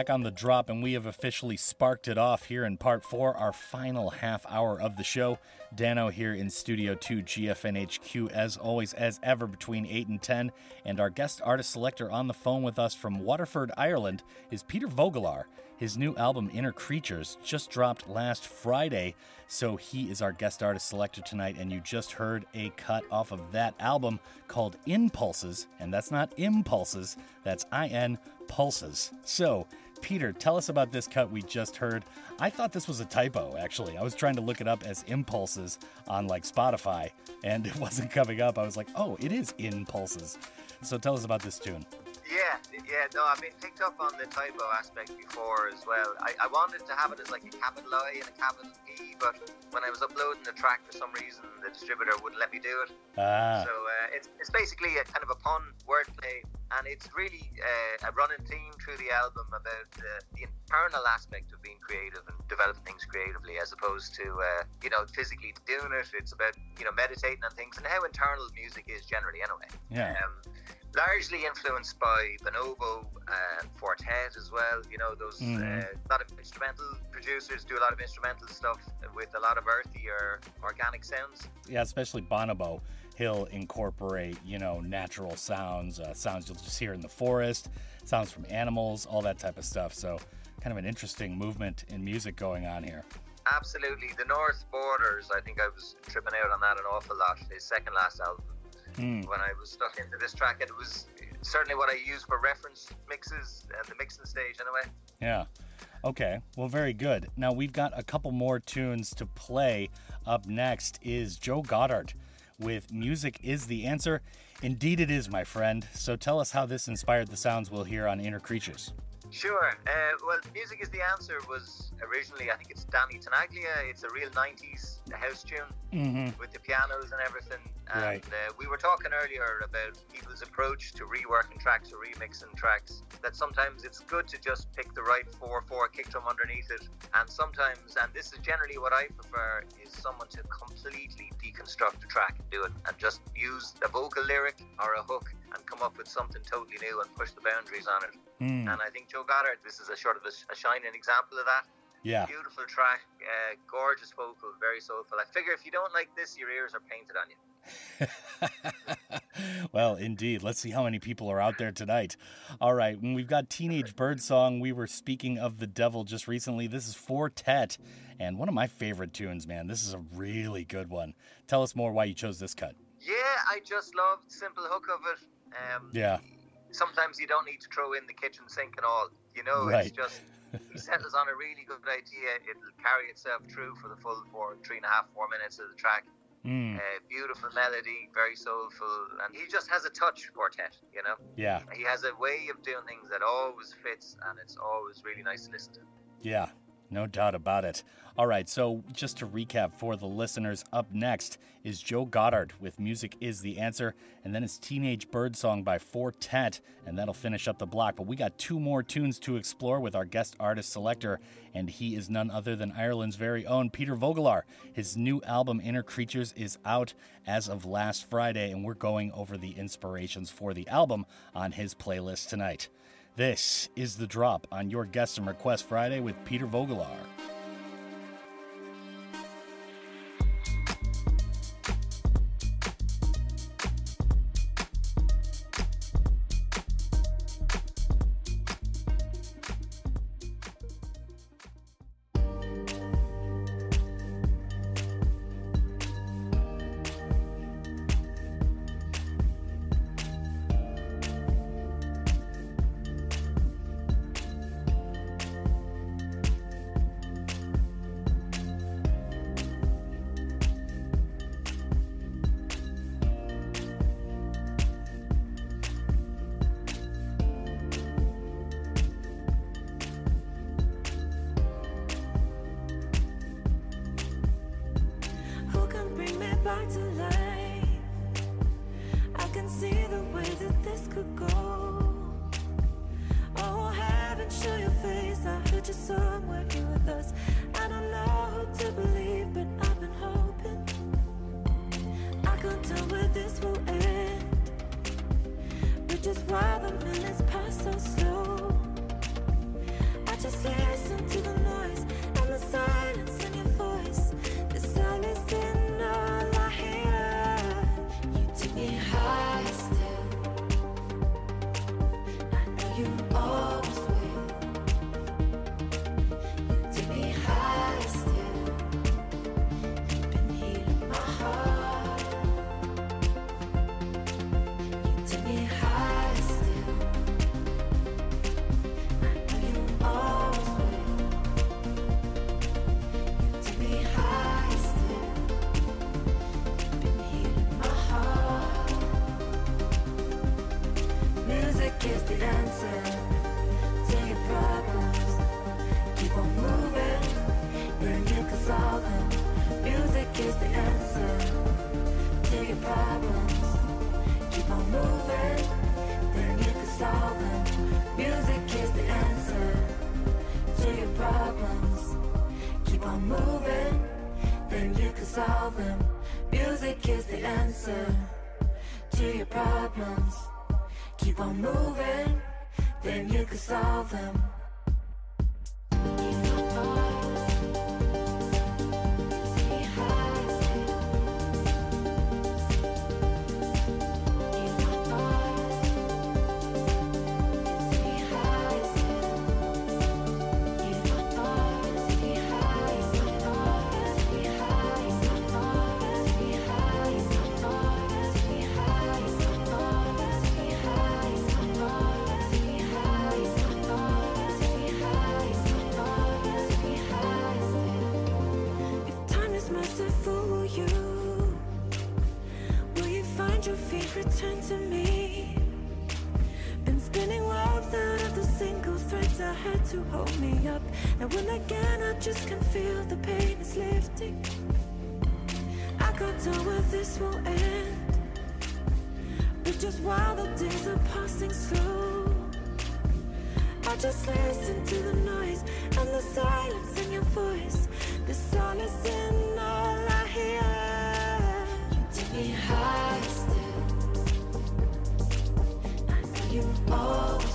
Back on the drop, and we have officially sparked it off here in part four, our final half hour of the show. Danno here in Studio 2, GFNHQ, as always, as ever, between 8 and 10. And our guest artist selector on the phone with us from Waterford, Ireland, is Peter Vogelaar. His new album, Inner Creatures, just dropped last Friday, so he is our guest artist selector tonight. And you just heard a cut off of that album called Impulses, and that's not Impulses, that's I N Pulses. So, Peter, tell us about this cut we just heard. I thought this was a typo, actually. I was trying to look it up as impulses on like Spotify, and it wasn't coming up. I was like, oh, it is impulses. So tell us about this tune. Yeah, yeah, no, I've been picked up on the typo aspect before as well. I, I wanted to have it as like a capital I and a capital P, but when I was uploading the track for some reason, the distributor wouldn't let me do it. Ah. So uh, it's, it's basically a kind of a pun wordplay, and it's really uh, a running theme through the album about uh, the internal aspect of being creative and developing things creatively, as opposed to uh, you know physically doing it. It's about you know meditating on things and how internal music is generally, anyway. Yeah. Um, largely influenced by Bonobo and Four Tet as well. You know, those Mhm. uh, a lot of instrumental producers do a lot of instrumental stuff with a lot of earthy or organic sounds. Yeah, especially Bonobo. He'll incorporate, you know, natural sounds, uh, sounds you'll just hear in the forest, sounds from animals, all that type of stuff. So, kind of an interesting movement in music going on here. Absolutely, the North Borders. I think I was tripping out on that an awful lot. His second last album. Hmm. When I was stuck into this track, it was certainly what I used for reference mixes and the mixing stage, anyway. Yeah. Okay. Well, very good. Now we've got a couple more tunes to play. Up next is Joe Goddard with Music is the Answer. Indeed, it is, my friend. So tell us how this inspired the sounds we'll hear on Inner Creatures. Sure. Uh, well, music is the answer was originally, I think it's Danny Tenaglia. It's a real 90s house tune Mhm. with the pianos and everything. And Right. uh, we were talking earlier about people's approach to reworking tracks or remixing tracks. That sometimes it's good to just pick the right 4 4 kick drum underneath it. And sometimes, and this is generally what I prefer, is someone to completely deconstruct the track and do it and just use a vocal lyric or a hook and come up with something totally new and push the boundaries on it. Hmm. And I think Joe Goddard, this is a sort of a, a shining example of that. Yeah. Beautiful track, uh, gorgeous vocal, very soulful. I figure if you don't like this, your ears are painted on you. Well, indeed. Let's see how many people are out there tonight. All right. When we've got Teenage Birdsong, we were speaking of the devil just recently. This is Four Tet, and one of my favorite tunes, man. This is a really good one. Tell us more why you chose this cut. Yeah, I just love the simple hook of it. Um, Yeah. Sometimes you don't need to throw in the kitchen sink and all. You know, Right. it's just he settles on a really good idea. It'll carry itself through for the full four, three and a half, four minutes of the track. Mm. Uh, beautiful melody, very soulful, and he just has a touch quartet. You know. Yeah. He has a way of doing things that always fits, and it's always really nice to listen to. Yeah, no doubt about it. All right, so just to recap for the listeners, up next is Joe Goddard with Music is the Answer, and then it's Teenage Birdsong by Four Tet, and that'll finish up the block. But we got two more tunes to explore with our guest artist selector, and he is none other than Ireland's very own Peter Vogelaar. His new album, Inner Creatures, is out as of last Friday, and we're going over the inspirations for the album on his playlist tonight. This is The Drop on your Guest and Request Friday with Peter Vogelaar. Solve them. Music is the answer to your problems. Keep on moving, then you can solve them. Return to me? Been spinning webs out of the single threads I had to hold me up. Now when again I just can feel the pain is lifting. I can't tell where this will end. But just while the days are passing slow, I just listen to the noise and the silence in your voice. The solace in all I hear. You take me high always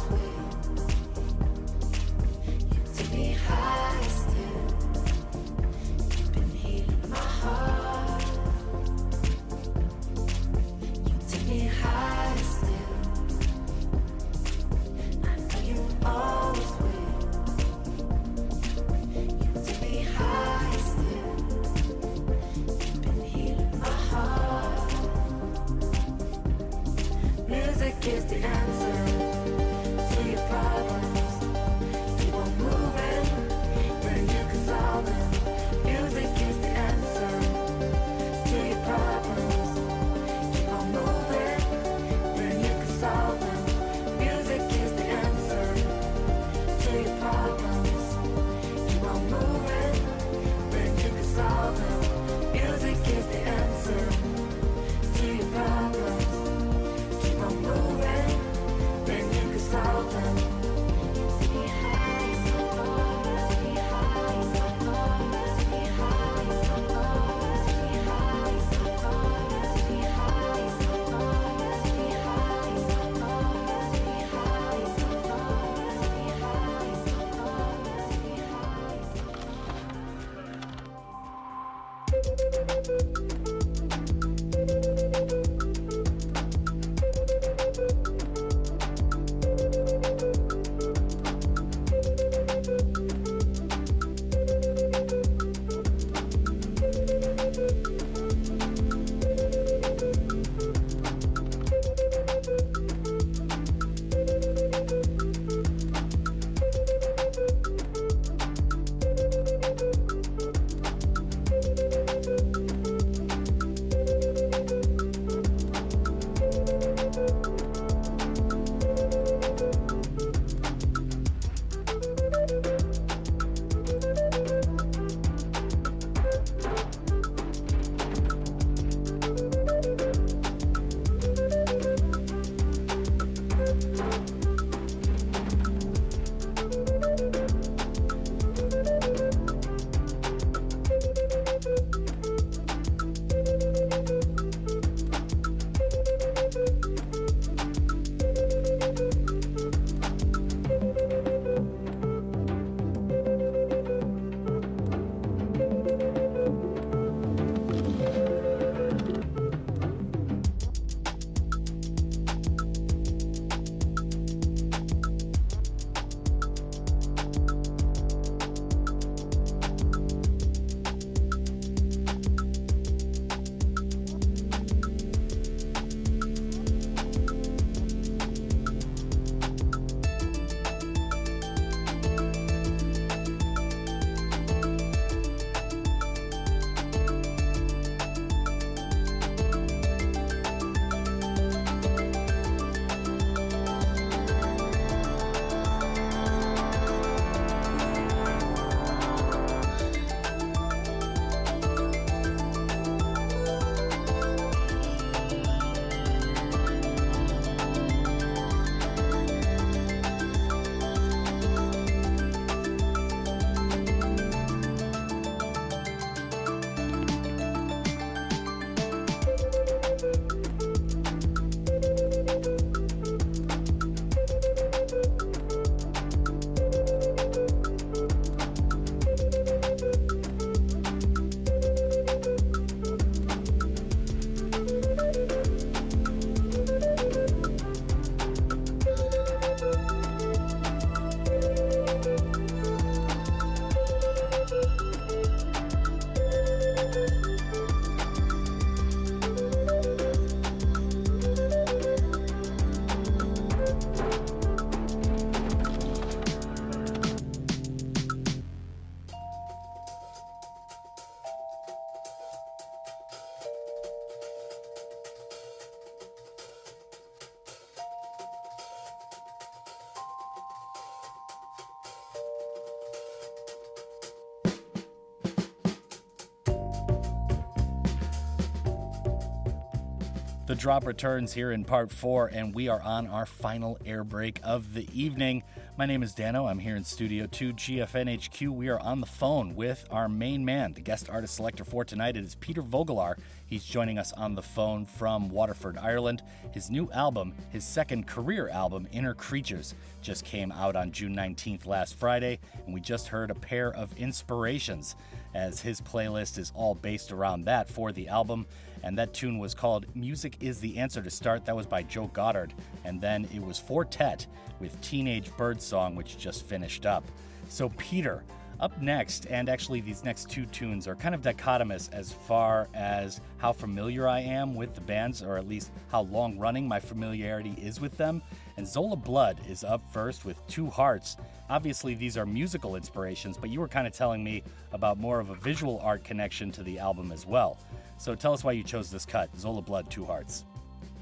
The drop returns here in part four, and we are on our final air break of the evening. My name is Danno. I'm here in Studio 2, GFNHQ. We are on the phone with our main man, the guest artist selector for tonight. It is Peter Vogelaar. He's joining us on the phone from Waterford, Ireland. His new album, his second career album, Inner Creatures, just came out on June 19th last Friday, and we just heard a pair of inspirations as his playlist is all based around that for the album. And that tune was called Music is the Answer to Start. That was by Joe Goddard. And then it was Four Tet with Teenage Birdsong, which just finished up. So, Peter, up next, and actually these next two tunes are kind of dichotomous as far as how familiar I am with the bands, or at least how long running my familiarity is with them. And Zola Blood is up first with Two Hearts. Obviously, these are musical inspirations, but you were kind of telling me about more of a visual art connection to the album as well. So tell us why you chose this cut, Zola Blood, Two Hearts.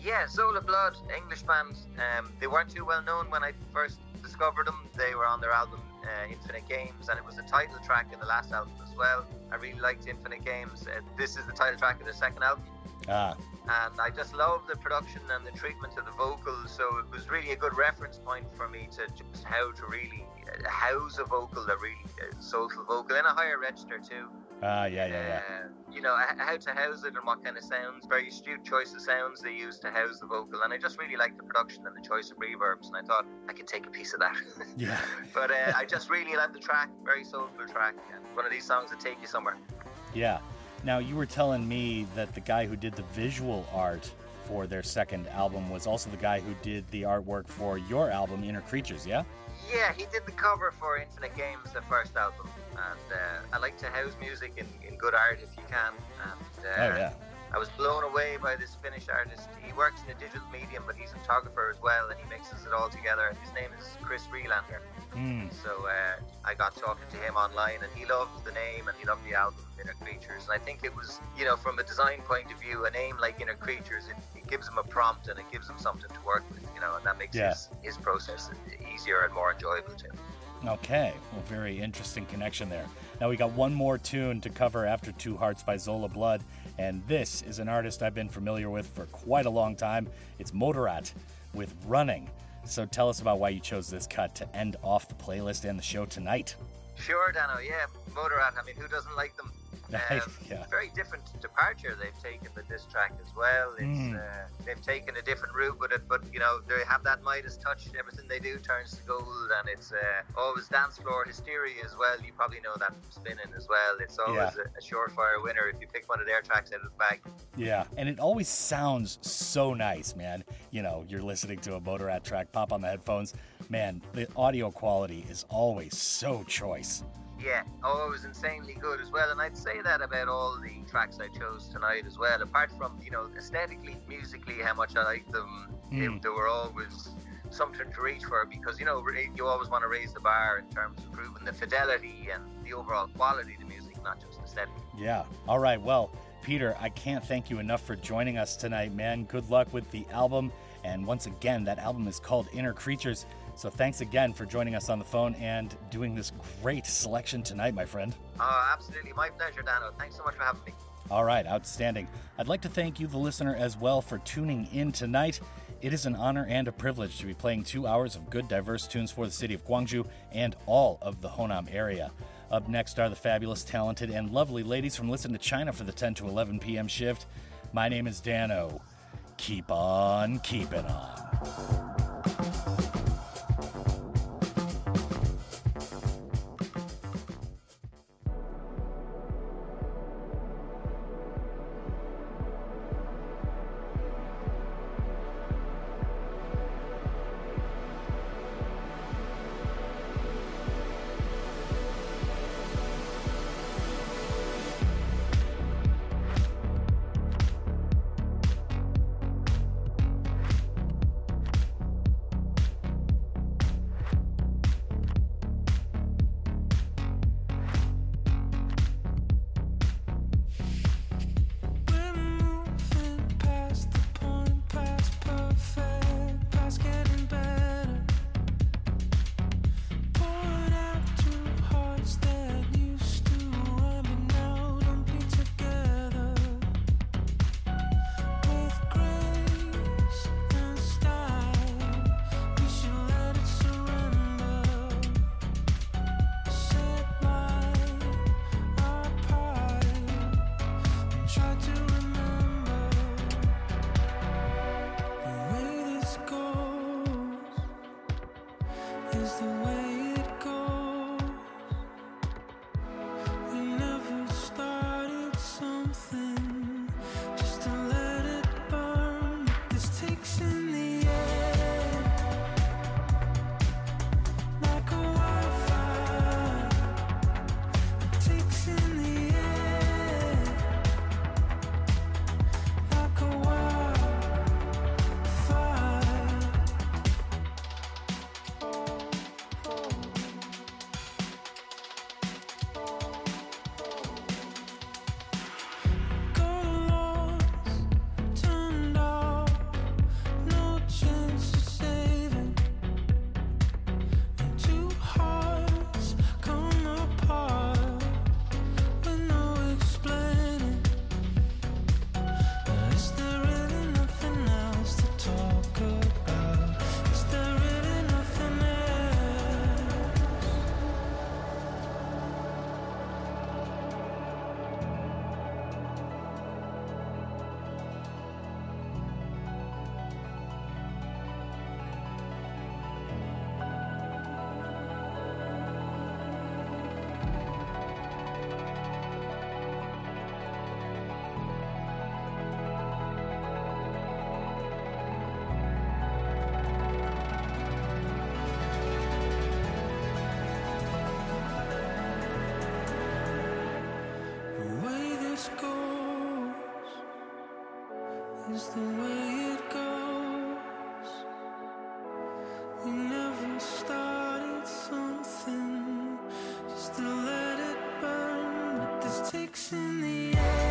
Yeah, Zola Blood, English band. Um, they weren't too well known when I first discovered them. They were on their album uh, Infinite Games, and it was the title track in the last album as well. I really liked Infinite Games. Uh, this is the title track of the second album. Ah. And I just love the production and the treatment of the vocals, so it was really a good reference point for me to just how to really uh, house a vocal, a really uh, soulful vocal, in a higher register too. Ah, yeah, yeah, yeah. Uh, you know how to house it and what kind of sounds. Very astute choice of sounds they use to house the vocal, and I just really liked the production and the choice of reverbs. And I thought I could take a piece of that. Yeah. but uh, I just really loved the track. Very soulful track. And one of these songs that take you somewhere. Yeah. Now, you were telling me that the guy who did the visual art for their second album was also the guy who did the artwork for your album, Inner Creatures, yeah? Yeah, he did the cover for Infinite Games, the first album, and uh, I like to house music in, in good art if you can. And uh, Oh, yeah. I was blown away by this Finnish artist. He works in a digital medium, but he's a photographer as well, and he mixes it all together. His name is Chris Freelander. Hmm. So uh, I got talking to him online, and he loved the name and he loved the album Inner Creatures. And I think it was, you know, from a design point of view, a name like Inner Creatures, it, it gives him a prompt and it gives him something to work with, you know, and that makes Yeah. his, his process easier and more enjoyable too. Okay, well, very interesting connection there. Now we got one more tune to cover after Two Hearts by Zola Blood, and this is an artist I've been familiar with for quite a long time. It's Moderat with Running. So tell us about why you chose this cut to end off the playlist and the show tonight. Sure, Danno. Yeah, Moderat. I mean, who doesn't like them? Um, Yeah. Very different departure they've taken with this track as well. It's Mm. uh, they've taken a different route with it, but you know they have that Midas touch. Everything they do turns to gold, and it's uh, always dance floor hysteria as well. You probably know that from spinning as well. It's always Yeah. a, a surefire winner if you pick one of their tracks out of the bag. Yeah, and it always sounds so nice, man. You know, you're listening to a Moderat track, pop on the headphones. Man, the audio quality is always so choice. Yeah, oh, it was insanely good as well, and I'd say that about all the tracks I chose tonight as well. Apart from you know aesthetically, musically, how much I like them, they- Mm. they were always something to reach for because you know you always want to raise the bar in terms of proving the fidelity and the overall quality of the music, not just the aesthetic. Yeah. All right. Well, Peter, I can't thank you enough for joining us tonight, man. Good luck with the album. And once again, that album is called Inner Creatures. So thanks again for joining us on the phone and doing this great selection tonight, my friend. Oh, absolutely, my pleasure, Danno. Thanks so much for having me. All right, outstanding. I'd like to thank you, the listener, as well for tuning in tonight. It is an honor and a privilege to be playing two hours of good, diverse tunes for the city of Gwangju and all of the Honam area. Up next are the fabulous, talented, and lovely ladies from Listen to China for the 10 to 11 p.m. shift. My name is Danno. Keep on keeping on. Takes in the air